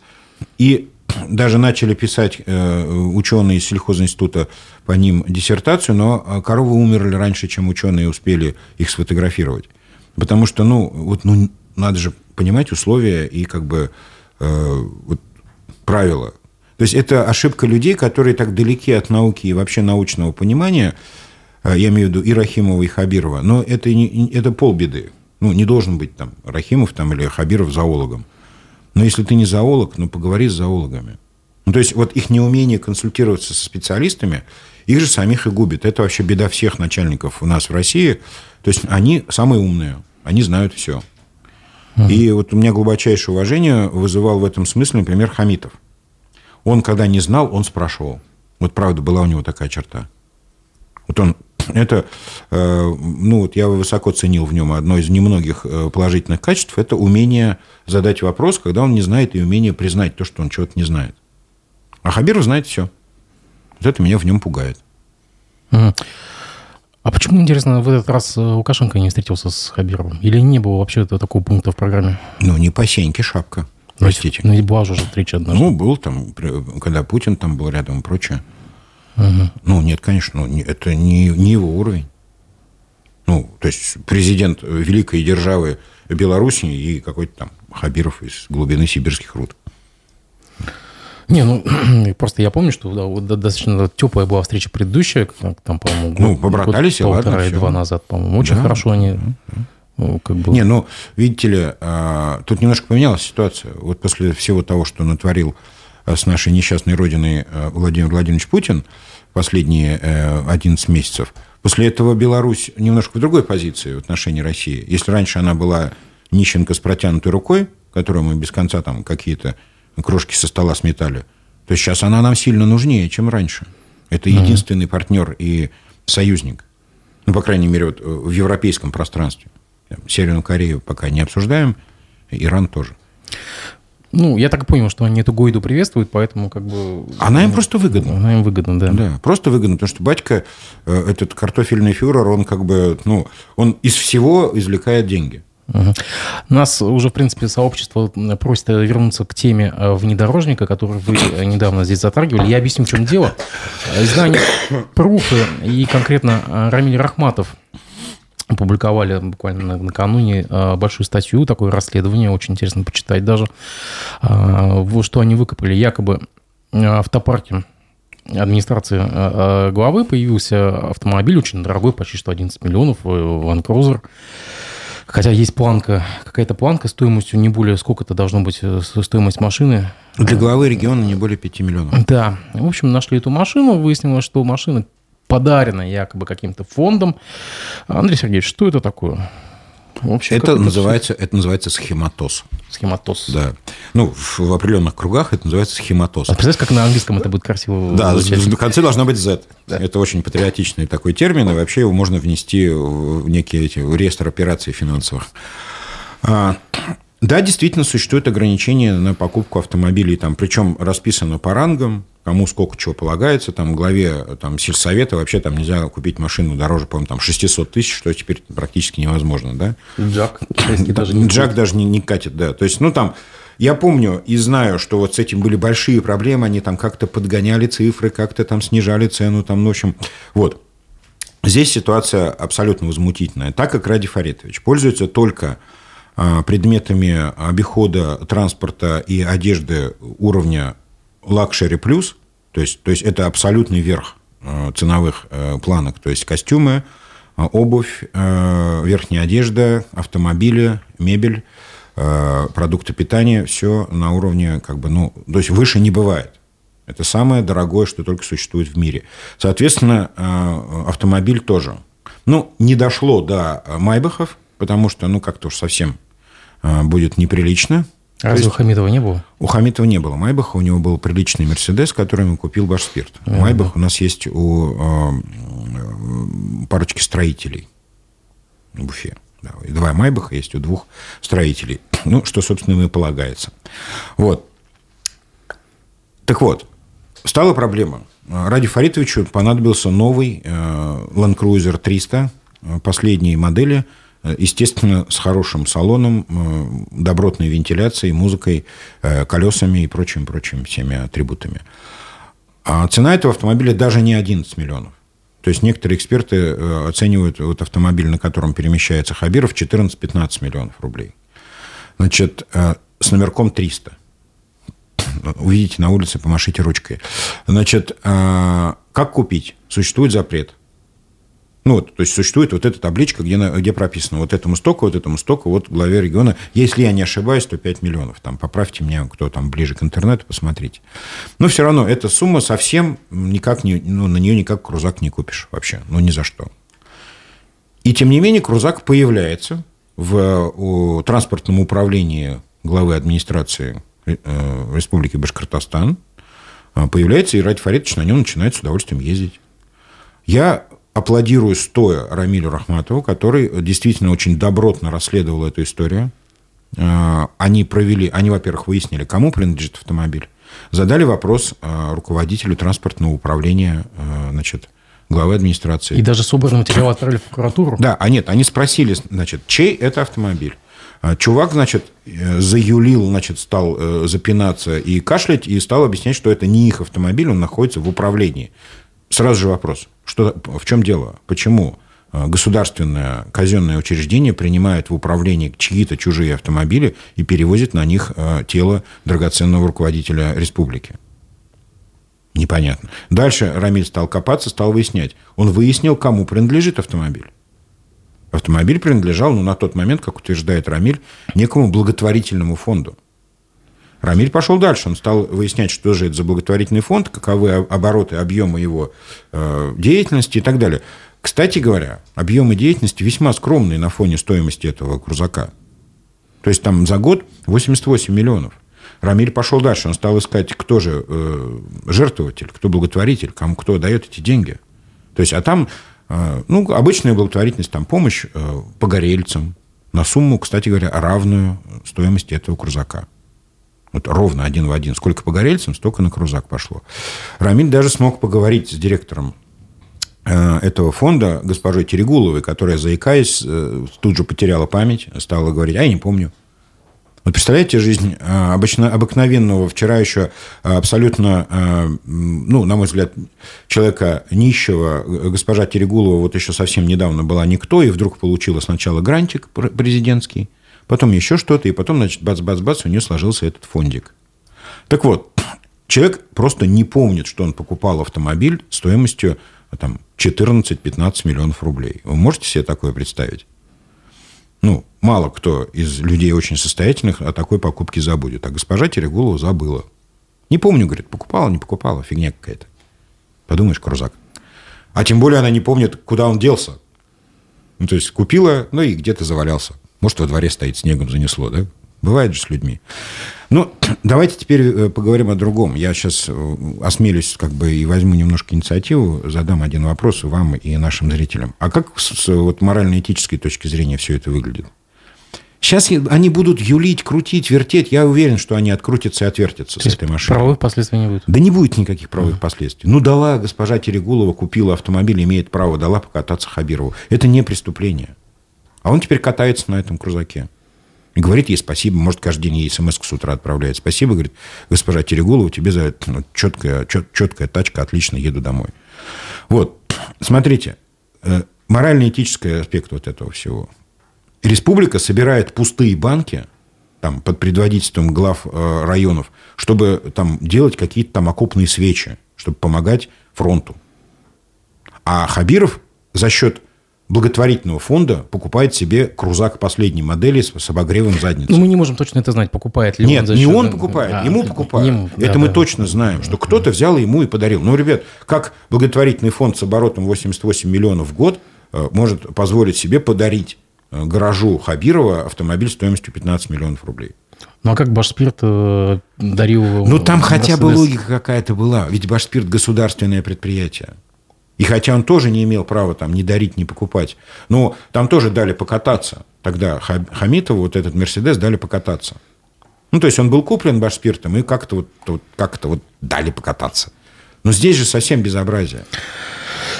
И даже начали писать э, ученые из сельхозинститута по ним диссертацию, но э, коровы умерли раньше, чем ученые успели их сфотографировать. Потому что, ну, вот, ну, надо же понимать условия и как бы э, вот, правила. То есть это ошибка людей, которые так далеки от науки и вообще научного понимания, я имею в виду и Рахимова, и Хабирова, но это, не, это полбеды. Ну, не должен быть там Рахимов там, или Хабиров зоологом. Но если ты не зоолог, ну, поговори с зоологами. Ну, то есть, вот их неумение консультироваться со специалистами, их же самих и губит. Это вообще беда всех начальников у нас в России. То есть, они самые умные, они знают все. uh И вот у меня глубочайшее уважение вызывал в этом смысле, например, Хамитов. Он, когда не знал, он спрашивал. Вот правда, была у него такая черта. Вот он это, э, ну, вот я высоко ценил в нем одно из немногих э, положительных качеств, это умение задать вопрос, когда он не знает, и умение признать то, что он чего-то не знает. А Хабиров знает все. Вот это меня в нем пугает. А почему, интересно, в этот раз э, Лукашенко не встретился с Хабировым? Или не было вообще такого пункта в программе? Ну, не по сеньке шапка. Простите. Ну, и была уже встреча однажды. Ну, был там, когда Путин там был рядом и прочее. Угу. Ну, нет, конечно, ну, это не, не его уровень. Ну, то есть президент великой державы Беларуси и какой-то там Хабиров из глубины сибирских руд. Не, ну, просто я помню, что да, достаточно теплая была встреча предыдущая, там, по-моему, ну, побратались, год, полтора и два назад, по-моему. Очень да, хорошо они... Ну, как бы... Не, ну, видите ли, а, тут немножко поменялась ситуация. Вот после всего того, что натворил с нашей несчастной родиной э, Владимир Владимирович Путин последние 11 э, месяцев. После этого Беларусь немножко в другой позиции в отношении России. Если раньше она была нищенка с протянутой рукой, которую мы без конца там какие-то крошки со стола сметали, то сейчас она нам сильно нужнее, чем раньше. Это единственный партнер и союзник. Ну, по крайней мере, вот э, в европейском пространстве. Северную Корею пока не обсуждаем, Иран тоже. Ну, я так понял, что они эту Гойду приветствуют, поэтому как бы... Она им просто выгодна. Она им выгодна, да. Да, просто выгодно, потому что батька, э, этот картофельный фюрер, он как бы, ну, он из всего извлекает деньги. Нас уже, в принципе, сообщество просит вернуться к теме э, внедорожника, который вы недавно здесь затрагивали. Я объясню, в чем дело. Издание «Пруфы» и конкретно Рамиль Рахматов опубликовали буквально накануне большую статью, такое расследование, очень интересно почитать даже, а, что они выкопали. Якобы в автопарке администрации главы появился автомобиль очень дорогой, почти что 11 миллионов, э, Land Cruiser. Хотя есть планка, какая-то планка стоимостью не более, сколько-то должно быть э, стоимость машины. Для главы региона не более 5 миллионов. Да. В общем, нашли эту машину, выяснилось, что машина подарено якобы каким-то фондом. Андрей Сергеевич, что это такое? Вообще, это, называется, это, это называется схематоз. Схематоз. Да. Ну, в, в определенных кругах это называется схематоз. А представляешь, как на английском это будет красиво Да, звучать? в конце должна быть Z. Да. Это очень патриотичный такой термин, и вообще его можно внести в некие эти, в реестр операций финансовых. Да, действительно существует ограничение на покупку автомобилей, там, причем расписано по рангам, кому сколько чего полагается. Там в главе там, сельсовета вообще там нельзя купить машину дороже, по-моему, там 600 тысяч, что теперь практически невозможно, да? Джак. Даже не Джак даже не, не катит, да. То есть, ну, там, я помню и знаю, что вот с этим были большие проблемы, они там как-то подгоняли цифры, как-то там снижали цену, там, ну, в общем, вот. Здесь ситуация абсолютно возмутительная. Так как Ради Фаритович пользуется только предметами обихода транспорта и одежды уровня luxury плюс, то есть, то есть это абсолютный верх а, ценовых а, планок, то есть костюмы, обувь, верхняя одежда, автомобили, мебель, продукты питания, все на уровне, как бы, ну, то есть выше не бывает. Это самое дорогое, что только существует в мире. Соответственно, автомобиль тоже. Ну, не дошло до Майбахов, потому что, ну, как-то уж совсем а, будет неприлично. А разве у Хамитова не было? У Хамитова не было Майбаха, у него был приличный Мерседес, который он купил Башспирт. Mm-hmm. Майбах у нас есть у э, парочки строителей в Уфе. Да, и два Майбаха есть у двух строителей. Ну, что, собственно, и полагается. Вот. Так вот, стала проблема. Ради Фаритовичу понадобился новый э, Land Cruiser 300 последней модели – Естественно, с хорошим салоном, э, добротной вентиляцией, музыкой, э, колесами и прочим-прочим всеми атрибутами. А цена этого автомобиля даже не 11 миллионов. То есть некоторые эксперты э, оценивают вот автомобиль, на котором перемещается Хабиров, 14-15 миллионов рублей. Значит, с номерком 300. Увидите на улице, помашите ручкой. Значит, как купить? Существует запрет. Ну, вот, то есть существует вот эта табличка, где, где прописано вот этому стоку, вот этому стоку, вот главе региона. Если я не ошибаюсь, то 5 миллионов. Там, поправьте меня, кто там ближе к интернету, посмотрите. Но все равно эта сумма совсем никак не, ну, на нее никак крузак не купишь вообще. Ну, ни за что. И тем не менее, крузак появляется в транспортном управлении главы администрации э, Республики Башкортостан. А, появляется, и Ради Фаридович на нем начинает с удовольствием ездить. Я аплодирую стоя Рамилю Рахматову, который действительно очень добротно расследовал эту историю. А, они провели, они, во-первых, выяснили, кому принадлежит автомобиль, задали вопрос а, руководителю транспортного управления, а, значит, главы администрации. И даже собранный материал отправили в прокуратуру? Да, а нет, они спросили, значит, чей это автомобиль? Чувак, значит, э, заюлил, значит, стал э, запинаться и кашлять, и стал объяснять, что это не их автомобиль, он находится в управлении. Сразу же вопрос. Что, в чем дело? Почему э, государственное казенное учреждение принимает в управление чьи-то чужие автомобили и перевозит на них э, тело драгоценного руководителя республики? Непонятно. Дальше Рамиль стал копаться, стал выяснять. Он выяснил, кому принадлежит автомобиль. Автомобиль принадлежал, ну, на тот момент, как утверждает Рамиль, некому благотворительному фонду. Рамиль пошел дальше. Он стал выяснять, что же это за благотворительный фонд, каковы обороты, объемы его э, деятельности и так далее. Кстати говоря, объемы деятельности весьма скромные на фоне стоимости этого крузака. То есть там за год 88 миллионов. Рамиль пошел дальше. Он стал искать, кто же э, жертвователь, кто благотворитель, кому кто дает эти деньги. То есть, а там, э, ну, обычная благотворительность, там помощь э, погорельцам на сумму, кстати говоря, равную стоимости этого крузака. Вот ровно один в один. Сколько погорельцам, столько на крузак пошло. Рамиль даже смог поговорить с директором э, этого фонда, госпожой Терегуловой, которая, заикаясь, э, тут же потеряла память, стала говорить, а я не помню. Вот представляете, жизнь э, обычно, обыкновенного, вчера еще абсолютно, ну, на мой взгляд, человека нищего, госпожа Терегулова вот еще совсем недавно была никто, и вдруг получила сначала грантик президентский, потом еще что-то, и потом, значит, бац-бац-бац, у нее сложился этот фондик. Так вот, человек просто не помнит, что он покупал автомобиль стоимостью там, 14-15 миллионов рублей. Вы можете себе такое представить? Ну, мало кто из людей очень состоятельных о такой покупке забудет. А госпожа Терегулова забыла. Не помню, говорит, покупала, не покупала, фигня какая-то. Подумаешь, крузак. А тем более она не помнит, куда он делся. Ну, то есть купила, ну и где-то завалялся. Может, во дворе стоит, снегом занесло, да? Бывает же с людьми. Ну, давайте теперь э, поговорим о другом. Я сейчас э, осмелюсь как бы и возьму немножко инициативу, задам один вопрос вам и нашим зрителям. А как с вот, морально-этической точки зрения все это выглядит? Сейчас они будут юлить, крутить, вертеть. Я уверен, что они открутятся и отвертятся То с этой машиной. Правовых последствий не будет? Да не будет никаких правовых uh-huh. последствий. Ну, дала госпожа Терегулова, купила автомобиль, имеет право, дала покататься Хабирову. Это не преступление. А он теперь катается на этом крузаке. И говорит ей спасибо, может, каждый день ей смс с утра отправляет. Спасибо, говорит, госпожа Терегулова, тебе за это ну, четкая, чет, четкая тачка, отлично, еду домой. Вот, смотрите, э, морально-этический аспект вот этого всего. Республика собирает пустые банки, там, под предводительством глав э, районов, чтобы там делать какие-то там окопные свечи, чтобы помогать фронту. А Хабиров за счет благотворительного фонда покупает себе крузак последней модели с, с обогревом задницы. Ну, мы не можем точно это знать, покупает ли Нет, он. Нет, не он покупает, а, ему покупают. Ему, это да, мы да. точно знаем, что кто-то взял ему и подарил. Ну, ребят, как благотворительный фонд с оборотом 88 миллионов в год э, может позволить себе подарить э, гаражу Хабирова автомобиль стоимостью 15 миллионов рублей? Ну, а как Башспирт э, дарил... Ну, там хотя бы логика какая-то была. Ведь Башспирт – государственное предприятие. И хотя он тоже не имел права там ни дарить, ни покупать, но там тоже дали покататься. Тогда Хамитову вот этот Мерседес дали покататься. Ну, то есть он был куплен Башспиртом, и как-то вот, вот, как вот дали покататься. Но здесь же совсем безобразие.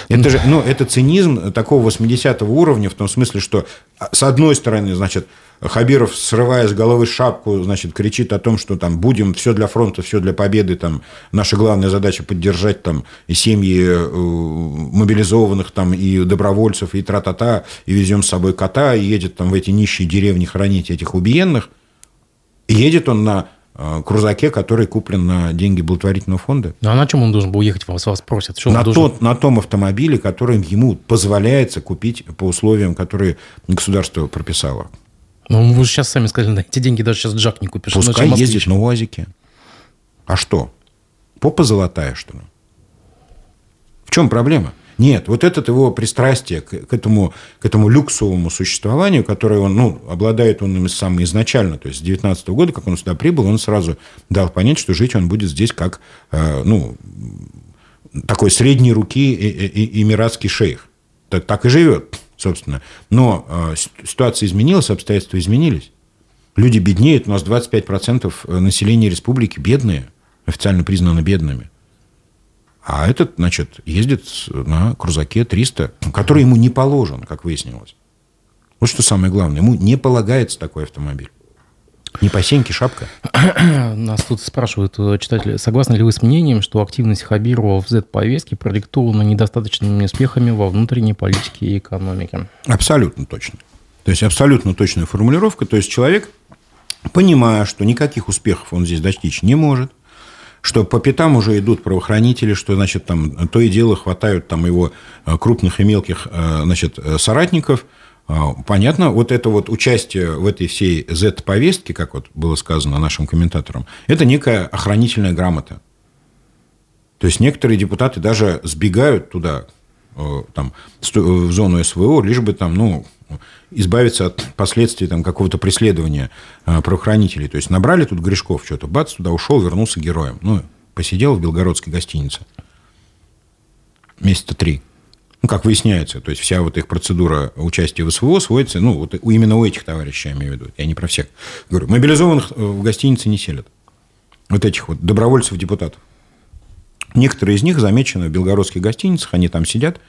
Это же, ну, это цинизм такого 80-го уровня, в том смысле, что а, с одной стороны, значит, Хабиров, срывая с головы шапку, значит, кричит о том, что там будем все для фронта, все для победы, там наша главная задача поддержать там и семьи э, мобилизованных там и добровольцев и тра-та-та, и везем с собой кота, и едет там в эти нищие деревни хранить этих убиенных. И едет он на э, крузаке, который куплен на деньги благотворительного фонда. Ну, а на чем он должен был ехать, вас, вас просят? Что на, должен... тот, на том автомобиле, которым ему позволяется купить по условиям, которые государство прописало. Ну, вы же сейчас сами сказали, на эти деньги даже сейчас Джак не купишь. Пускай ездит на УАЗике. А что? Попа золотая, что ли? В чем проблема? Нет, вот это его пристрастие к, к, этому, к этому люксовому существованию, которое он, ну, обладает он им сам изначально, то есть с 19 года, как он сюда прибыл, он сразу дал понять, что жить он будет здесь как, э, ну, такой средней руки и, и, эмиратский шейх. Так, так и живет собственно. Но э, ситуация изменилась, обстоятельства изменились. Люди беднеют, у нас 25% э, населения республики бедные, официально признаны бедными. А этот, значит, ездит на крузаке 300, который ему не положен, как выяснилось. Вот что самое главное. Ему не полагается такой автомобиль. Не по сеньке шапка. Нас тут спрашивают э, читатели, согласны ли вы с мнением, что активность Хабирова в Z-повестке продиктована недостаточными успехами во внутренней политике и экономике? Абсолютно точно. То есть абсолютно точная формулировка. То есть человек, понимая, что никаких успехов он здесь достичь не может, что по пятам уже идут правоохранители, что, значит, там то и дело хватают там его э, крупных и мелких, э, значит, соратников – понятно, вот это вот участие в этой всей Z-повестке, как вот было сказано нашим комментаторам, это некая охранительная грамота. То есть некоторые депутаты даже сбегают туда, э, там, в зону СВО, лишь бы там, ну, избавиться от последствий там, какого-то преследования э, правоохранителей. То есть набрали тут грешков что-то, бац, туда ушел, вернулся героем. Ну, посидел в белгородской гостинице месяца три ну, как выясняется, то есть вся вот их процедура участия в СВО сводится, ну, вот именно у этих товарищей, я имею в виду, я не про всех. Говорю, мобилизованных э, в гостинице не селят. Вот этих вот добровольцев-депутатов. Некоторые из них замечены в белгородских гостиницах, они там сидят,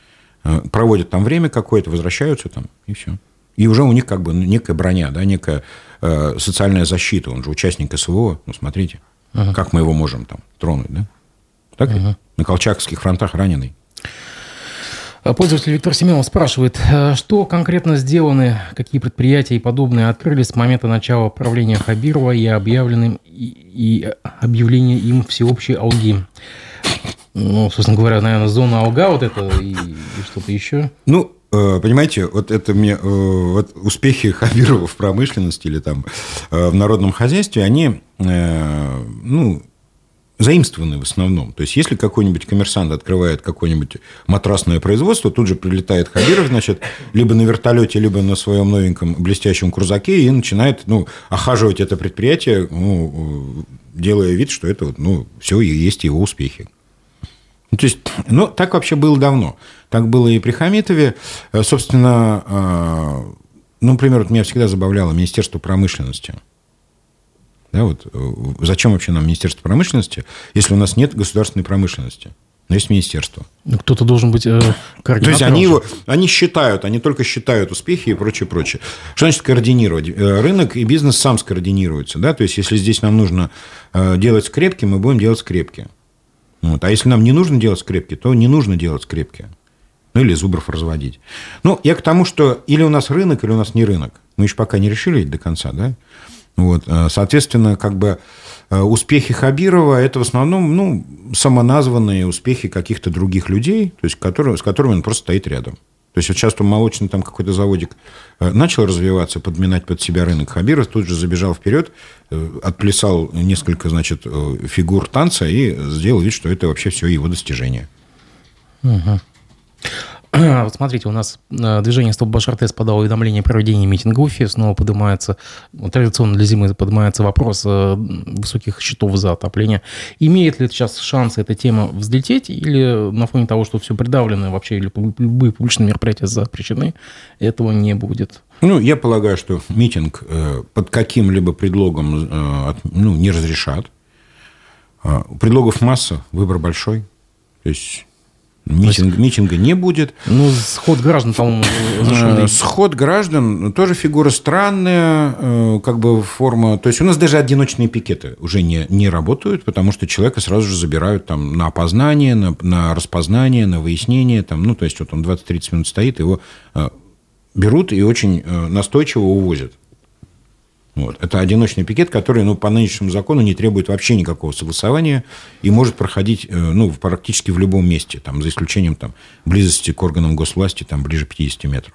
э, проводят там время какое-то, возвращаются там, и все. И уже у них как бы некая броня, да, некая э, социальная защита. Он же участник СВО. Ну, смотрите, ага. как мы его можем там тронуть, да? Так ага. На Колчаковских фронтах раненый. Э, пользователь Виктор Семенов спрашивает, э, что конкретно сделаны, какие предприятия и подобные открыли с момента начала правления Хабирова и объявленным и, и объявление им всеобщей алги? Ну, собственно говоря, наверное, зона алга вот это и, и что-то еще. Ну, э, понимаете, вот это мне вот успехи Хабирова в промышленности или там в народном хозяйстве, они, ну, заимствованы в основном. То есть, если какой-нибудь коммерсант открывает какое-нибудь матрасное производство, тут же прилетает Хабиров, значит, либо на вертолете, либо на своем новеньком блестящем крузаке и начинает ну, охаживать это предприятие, ну, делая вид, что это ну, все и есть его успехи. Ну, то есть, ну, так вообще было давно. Так было и при Хамитове. Э, собственно, э, ну, например, вот меня всегда забавляло Министерство промышленности – да, вот, э, зачем вообще нам Министерство промышленности, если у нас нет государственной промышленности? Но есть министерство. Ну, кто-то должен быть э, координатором. То есть они, его, они считают, они только считают успехи и прочее, прочее. Что значит координировать? Э, рынок и бизнес сам скоординируются. Да? То есть, если здесь нам нужно э, делать скрепки, мы будем делать скрепки. Вот. А если нам не нужно делать скрепки, то не нужно делать скрепки. Ну, или зубров разводить. Ну, я к тому, что или у нас рынок, или у нас не рынок. Мы еще пока не решили до конца, да? Вот, э, соответственно, как бы э, успехи Хабирова – это в основном ну, самоназванные успехи каких-то других людей, то есть, которые, с которыми он просто стоит рядом. То есть, вот сейчас там молочный там какой-то заводик э, начал развиваться, подминать под себя рынок. Хабиров тут же забежал вперед, отплясал несколько, значит, фигур танца и сделал вид, что это вообще все его достижение. Угу. Вот смотрите, у нас э, движение Стоп Башартес подало уведомление о проведении митинга в Уфе. Снова поднимается, традиционно для зимы поднимается вопрос э, высоких счетов за отопление. Имеет ли сейчас шанс эта тема взлететь или на фоне того, что все придавлено вообще, или любые публичные мероприятия запрещены, этого не будет? Ну, я полагаю, что митинг э, под каким-либо предлогом ну, не разрешат. А, предлогов масса, выбор большой. То есть Митинг, есть, митинга не будет. Ну, сход граждан, по-моему, э, Сход граждан тоже фигура странная, э, как бы форма... То есть, у нас даже одиночные пикеты уже не, не работают, потому что человека сразу же забирают там на опознание, на, на распознание, на выяснение. Там, ну, то есть, вот он 20-30 минут стоит, его э, берут и очень настойчиво увозят. Вот. Это одиночный пикет, который ну, по нынешнему закону не требует вообще никакого согласования и может проходить э, ну, практически в любом месте, там, за исключением там, близости к органам госвласти там, ближе 50 метров.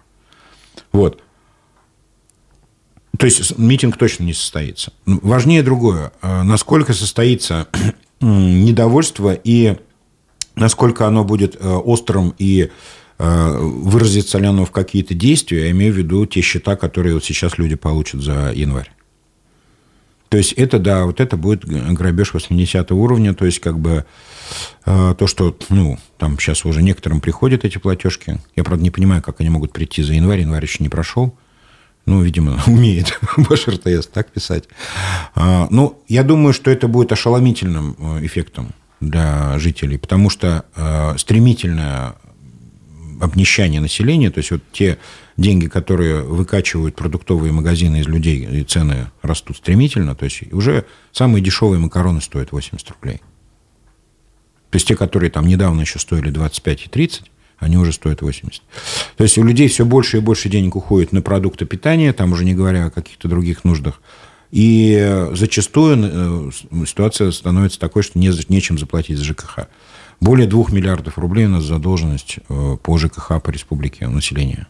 Вот. То есть митинг точно не состоится. Ну, важнее другое. Э, насколько состоится недовольство и насколько оно будет э, острым и выразится ли оно в какие-то действия, я имею в виду те счета, которые вот сейчас люди получат за январь. То есть это, да, вот это будет грабеж 80 уровня, то есть как бы э, то, что, ну, там сейчас уже некоторым приходят эти платежки. Я, правда, не понимаю, как они могут прийти за январь, январь еще не прошел. Ну, видимо, умеет ваш РТС так писать. А, ну, я думаю, что это будет ошеломительным э, эффектом для жителей, потому что э, стремительное обнищание населения, то есть вот те деньги, которые выкачивают продуктовые магазины из людей, и цены растут стремительно, то есть уже самые дешевые макароны стоят 80 рублей. То есть те, которые там недавно еще стоили 25 и 30, они уже стоят 80. То есть у людей все больше и больше денег уходит на продукты питания, там уже не говоря о каких-то других нуждах. И зачастую э, ситуация становится такой, что не, нечем заплатить за ЖКХ. Более 2 миллиардов рублей у нас задолженность э, по ЖКХ по республике населения.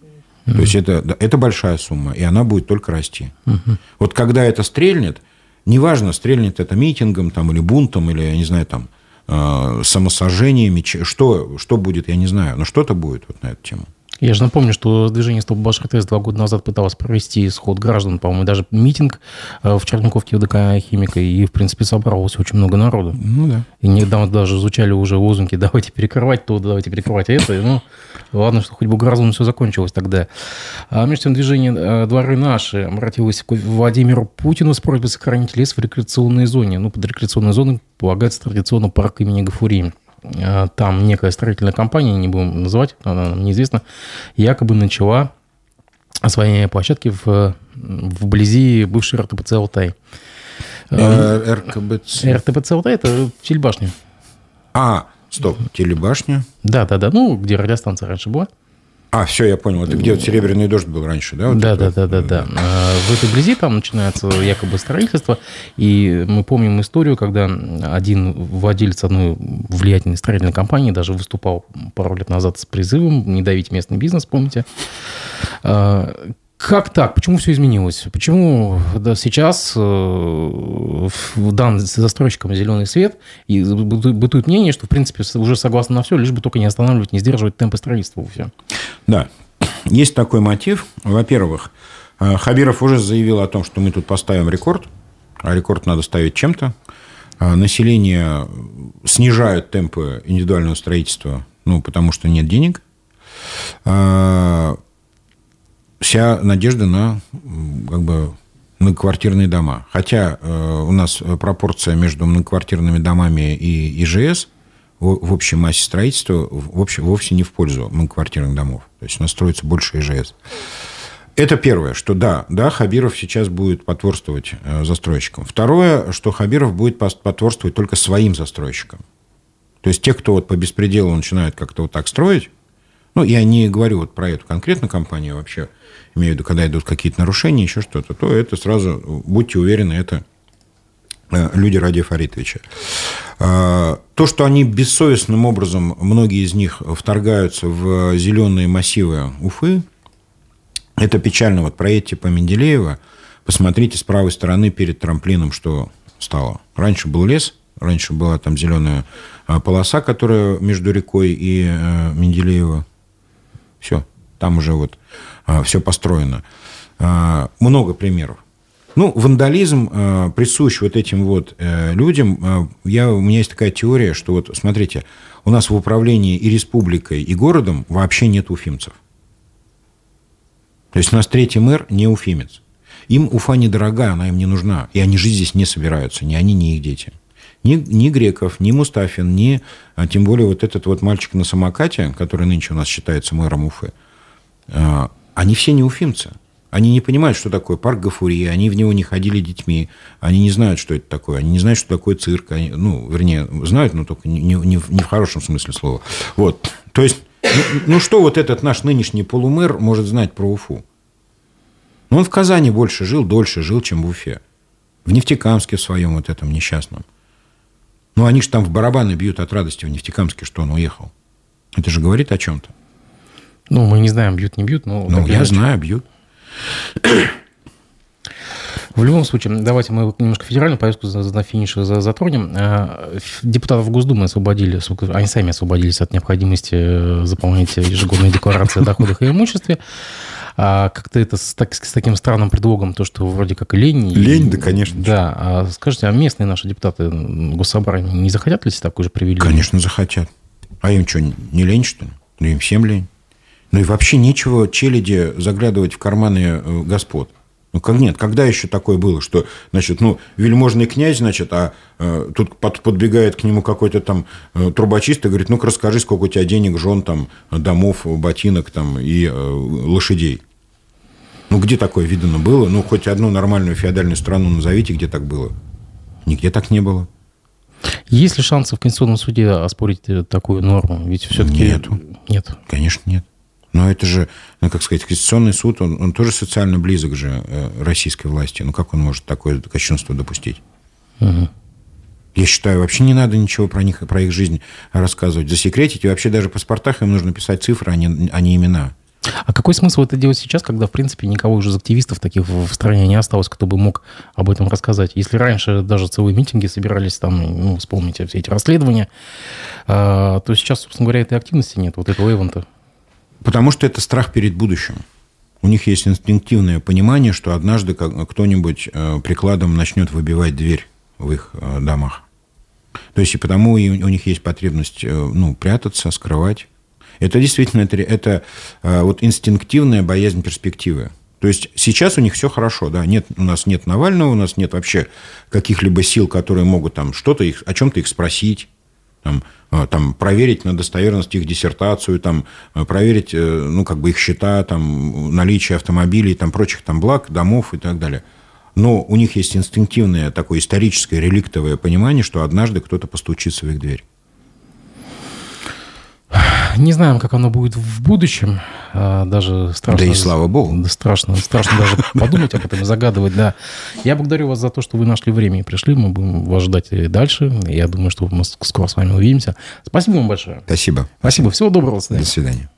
Mm-hmm. То есть это, это большая сумма, и она будет только расти. Mm-hmm. Вот когда это стрельнет, неважно, стрельнет это митингом там, или бунтом, или, я не знаю, там, э, самосожжениями, что, что будет, я не знаю, но что-то будет вот на эту тему. Я же напомню, что движение «Стоп Башартес» два года назад пыталось провести сход граждан, по-моему, даже митинг э, в Черниковке ВДК «Химика», и, в принципе, собралось очень много народу. Ну да. И недавно даже звучали уже лозунги «давайте перекрывать то, давайте перекрывать это». Ну, ладно, что хоть бы граждан все закончилось тогда. А между тем движение э, «Дворы наши» обратилось к Владимиру Путину с просьбой сохранить лес в рекреационной зоне. Ну, под рекреационной зоной полагается традиционно парк имени Гафурии. Э, там некая строительная компания, не будем называть, она нам неизвестна, якобы начала освоение площадки в, вблизи бывшей РТПЦ «Алтай». Э, РКБЦ. РТПЦ «Алтай» – это телебашня. А, стоп, телебашня? Да, да, да, ну, где радиостанция раньше была. А, все, я понял. Это где вот Серебряный дождь был раньше, да? Вот да, да, да, да, да. А, в этой близи там начинается якобы строительство. И мы помним историю, когда один владелец одной влиятельной строительной компании даже выступал пару лет назад с призывом не давить местный бизнес, помните? Как так? Почему все изменилось? Почему да, сейчас э, дан застройщикам зеленый свет, и бытует мнение, что, в принципе, уже согласны на все, лишь бы только не останавливать, не сдерживать темпы строительства. Все. Да, есть такой мотив. Во-первых, э, Хабиров уже заявил о том, что мы тут поставим рекорд, а рекорд надо ставить чем-то. А население снижают темпы индивидуального строительства, ну, потому что нет денег. Вся надежда на как бы многоквартирные дома. Хотя э, у нас пропорция между многоквартирными домами и ИЖС в, в общей массе строительства в общем, вовсе не в пользу многоквартирных домов. То есть у нас строится больше ИЖС. Это первое, что да, да, Хабиров сейчас будет потворствовать э, застройщикам. Второе, что Хабиров будет потворствовать только своим застройщикам. То есть те, кто вот по беспределу начинают как-то вот так строить, ну, я не говорю вот про эту конкретную компанию, вообще имею в виду, когда идут какие-то нарушения, еще что-то, то это сразу, будьте уверены, это э, люди ради Фаритовича. А, то, что они бессовестным образом, многие из них вторгаются в зеленые массивы Уфы, это печально. Вот проедьте по Менделеева, посмотрите с правой стороны перед трамплином, что стало. Раньше был лес, раньше была там зеленая а, полоса, которая между рекой и э, Менделеева все, там уже вот а, все построено. А, много примеров. Ну, вандализм э, присущ вот этим вот э, людям. Я, у меня есть такая теория, что вот, смотрите, у нас в управлении и республикой, и городом вообще нет уфимцев. То есть у нас третий мэр не уфимец. Им Уфа недорогая, она им не нужна. И они жить здесь не собираются, ни они, ни их дети. Ни, ни Греков, ни Мустафин, ни, а тем более вот этот вот мальчик на самокате, который нынче у нас считается мэром Уфы, а, они все не уфимцы. Они не понимают, что такое парк Гафурии, они в него не ходили детьми, они не знают, что это такое, они не знают, что такое цирк, они, ну, вернее, знают, но только не, не, не, в, хорошем смысле слова. Вот. То есть, ну, ну что вот этот наш нынешний полумэр может знать про Уфу? Ну, он в Казани больше жил, дольше жил, чем в Уфе. В Нефтекамске в своем вот этом несчастном. Ну, они же там в барабаны бьют от радости в Нефтекамске, что он уехал. Это же говорит о чем-то. Ну, мы не знаем, бьют, не бьют, но... Ну, я иначе. знаю, бьют. В любом случае, давайте мы немножко федеральную повестку на финише затронем. Э, депутатов Госдумы освободили, они сами освободились от необходимости э, заполнять ежегодные декларации о доходах и имуществе. А как-то это с, так, с таким странным предлогом, то, что вроде как лень. Лень, да, конечно. Да. А скажите, а местные наши депутаты Госсобрания не захотят ли себе такой же привилегии? Конечно, захотят. А им что, не лень, что ли? Ну, им всем лень. Ну, и вообще нечего челяди заглядывать в карманы э, господ. Ну, как нет, когда еще такое было, что, значит, ну, вельможный князь, значит, а э, тут под, подбегает к нему какой-то там э, трубочист и говорит, ну-ка расскажи, сколько у тебя денег, жен, там, домов, ботинок там и э, лошадей. Ну, где такое видано было? Ну, хоть одну нормальную феодальную страну назовите, где так было. Нигде так не было. Есть ли шансы в Конституционном суде оспорить э, такую норму? Ведь все-таки... Нету. Нет. Конечно, нет. Но это же, ну, как сказать, Конституционный суд, он, он тоже социально близок же э, российской власти. Ну, как он может такое кощунство допустить? Угу. Я считаю, вообще не надо ничего про них, про их жизнь рассказывать, засекретить. И вообще даже в паспортах им нужно писать цифры, а не, а не имена. А какой смысл это делать сейчас, когда, в принципе, никого уже из активистов таких в стране не осталось, кто бы мог об этом рассказать? Если раньше даже целые митинги собирались там, ну, вспомните все эти расследования, а, то сейчас, собственно говоря, этой активности нет, вот этого эвента. Потому что это страх перед будущим. У них есть инстинктивное понимание, что однажды кто-нибудь э, прикладом начнет выбивать дверь в их э, домах. То есть и потому у них есть потребность э, ну, прятаться, скрывать. Это действительно это, это вот инстинктивная боязнь перспективы. То есть сейчас у них все хорошо, да, нет, у нас нет Навального, у нас нет вообще каких-либо сил, которые могут там что-то их, о чем-то их спросить, там, а, там, проверить на достоверность их диссертацию, там, а, проверить э, ну, как бы их счета, там, наличие автомобилей, там, прочих там, благ, домов и так далее. Но у них есть инстинктивное такое историческое реликтовое понимание, что однажды кто-то постучится в их дверь. Не знаем, как оно будет в будущем. А, даже страшно. Да и слава богу. Страшно, страшно даже подумать об этом и загадывать, да. Я благодарю вас за то, что вы нашли время и пришли. Мы будем вас ждать и дальше. Я думаю, что мы скоро с вами увидимся. Спасибо вам большое. Спасибо. Спасибо. Всего доброго. До свидания.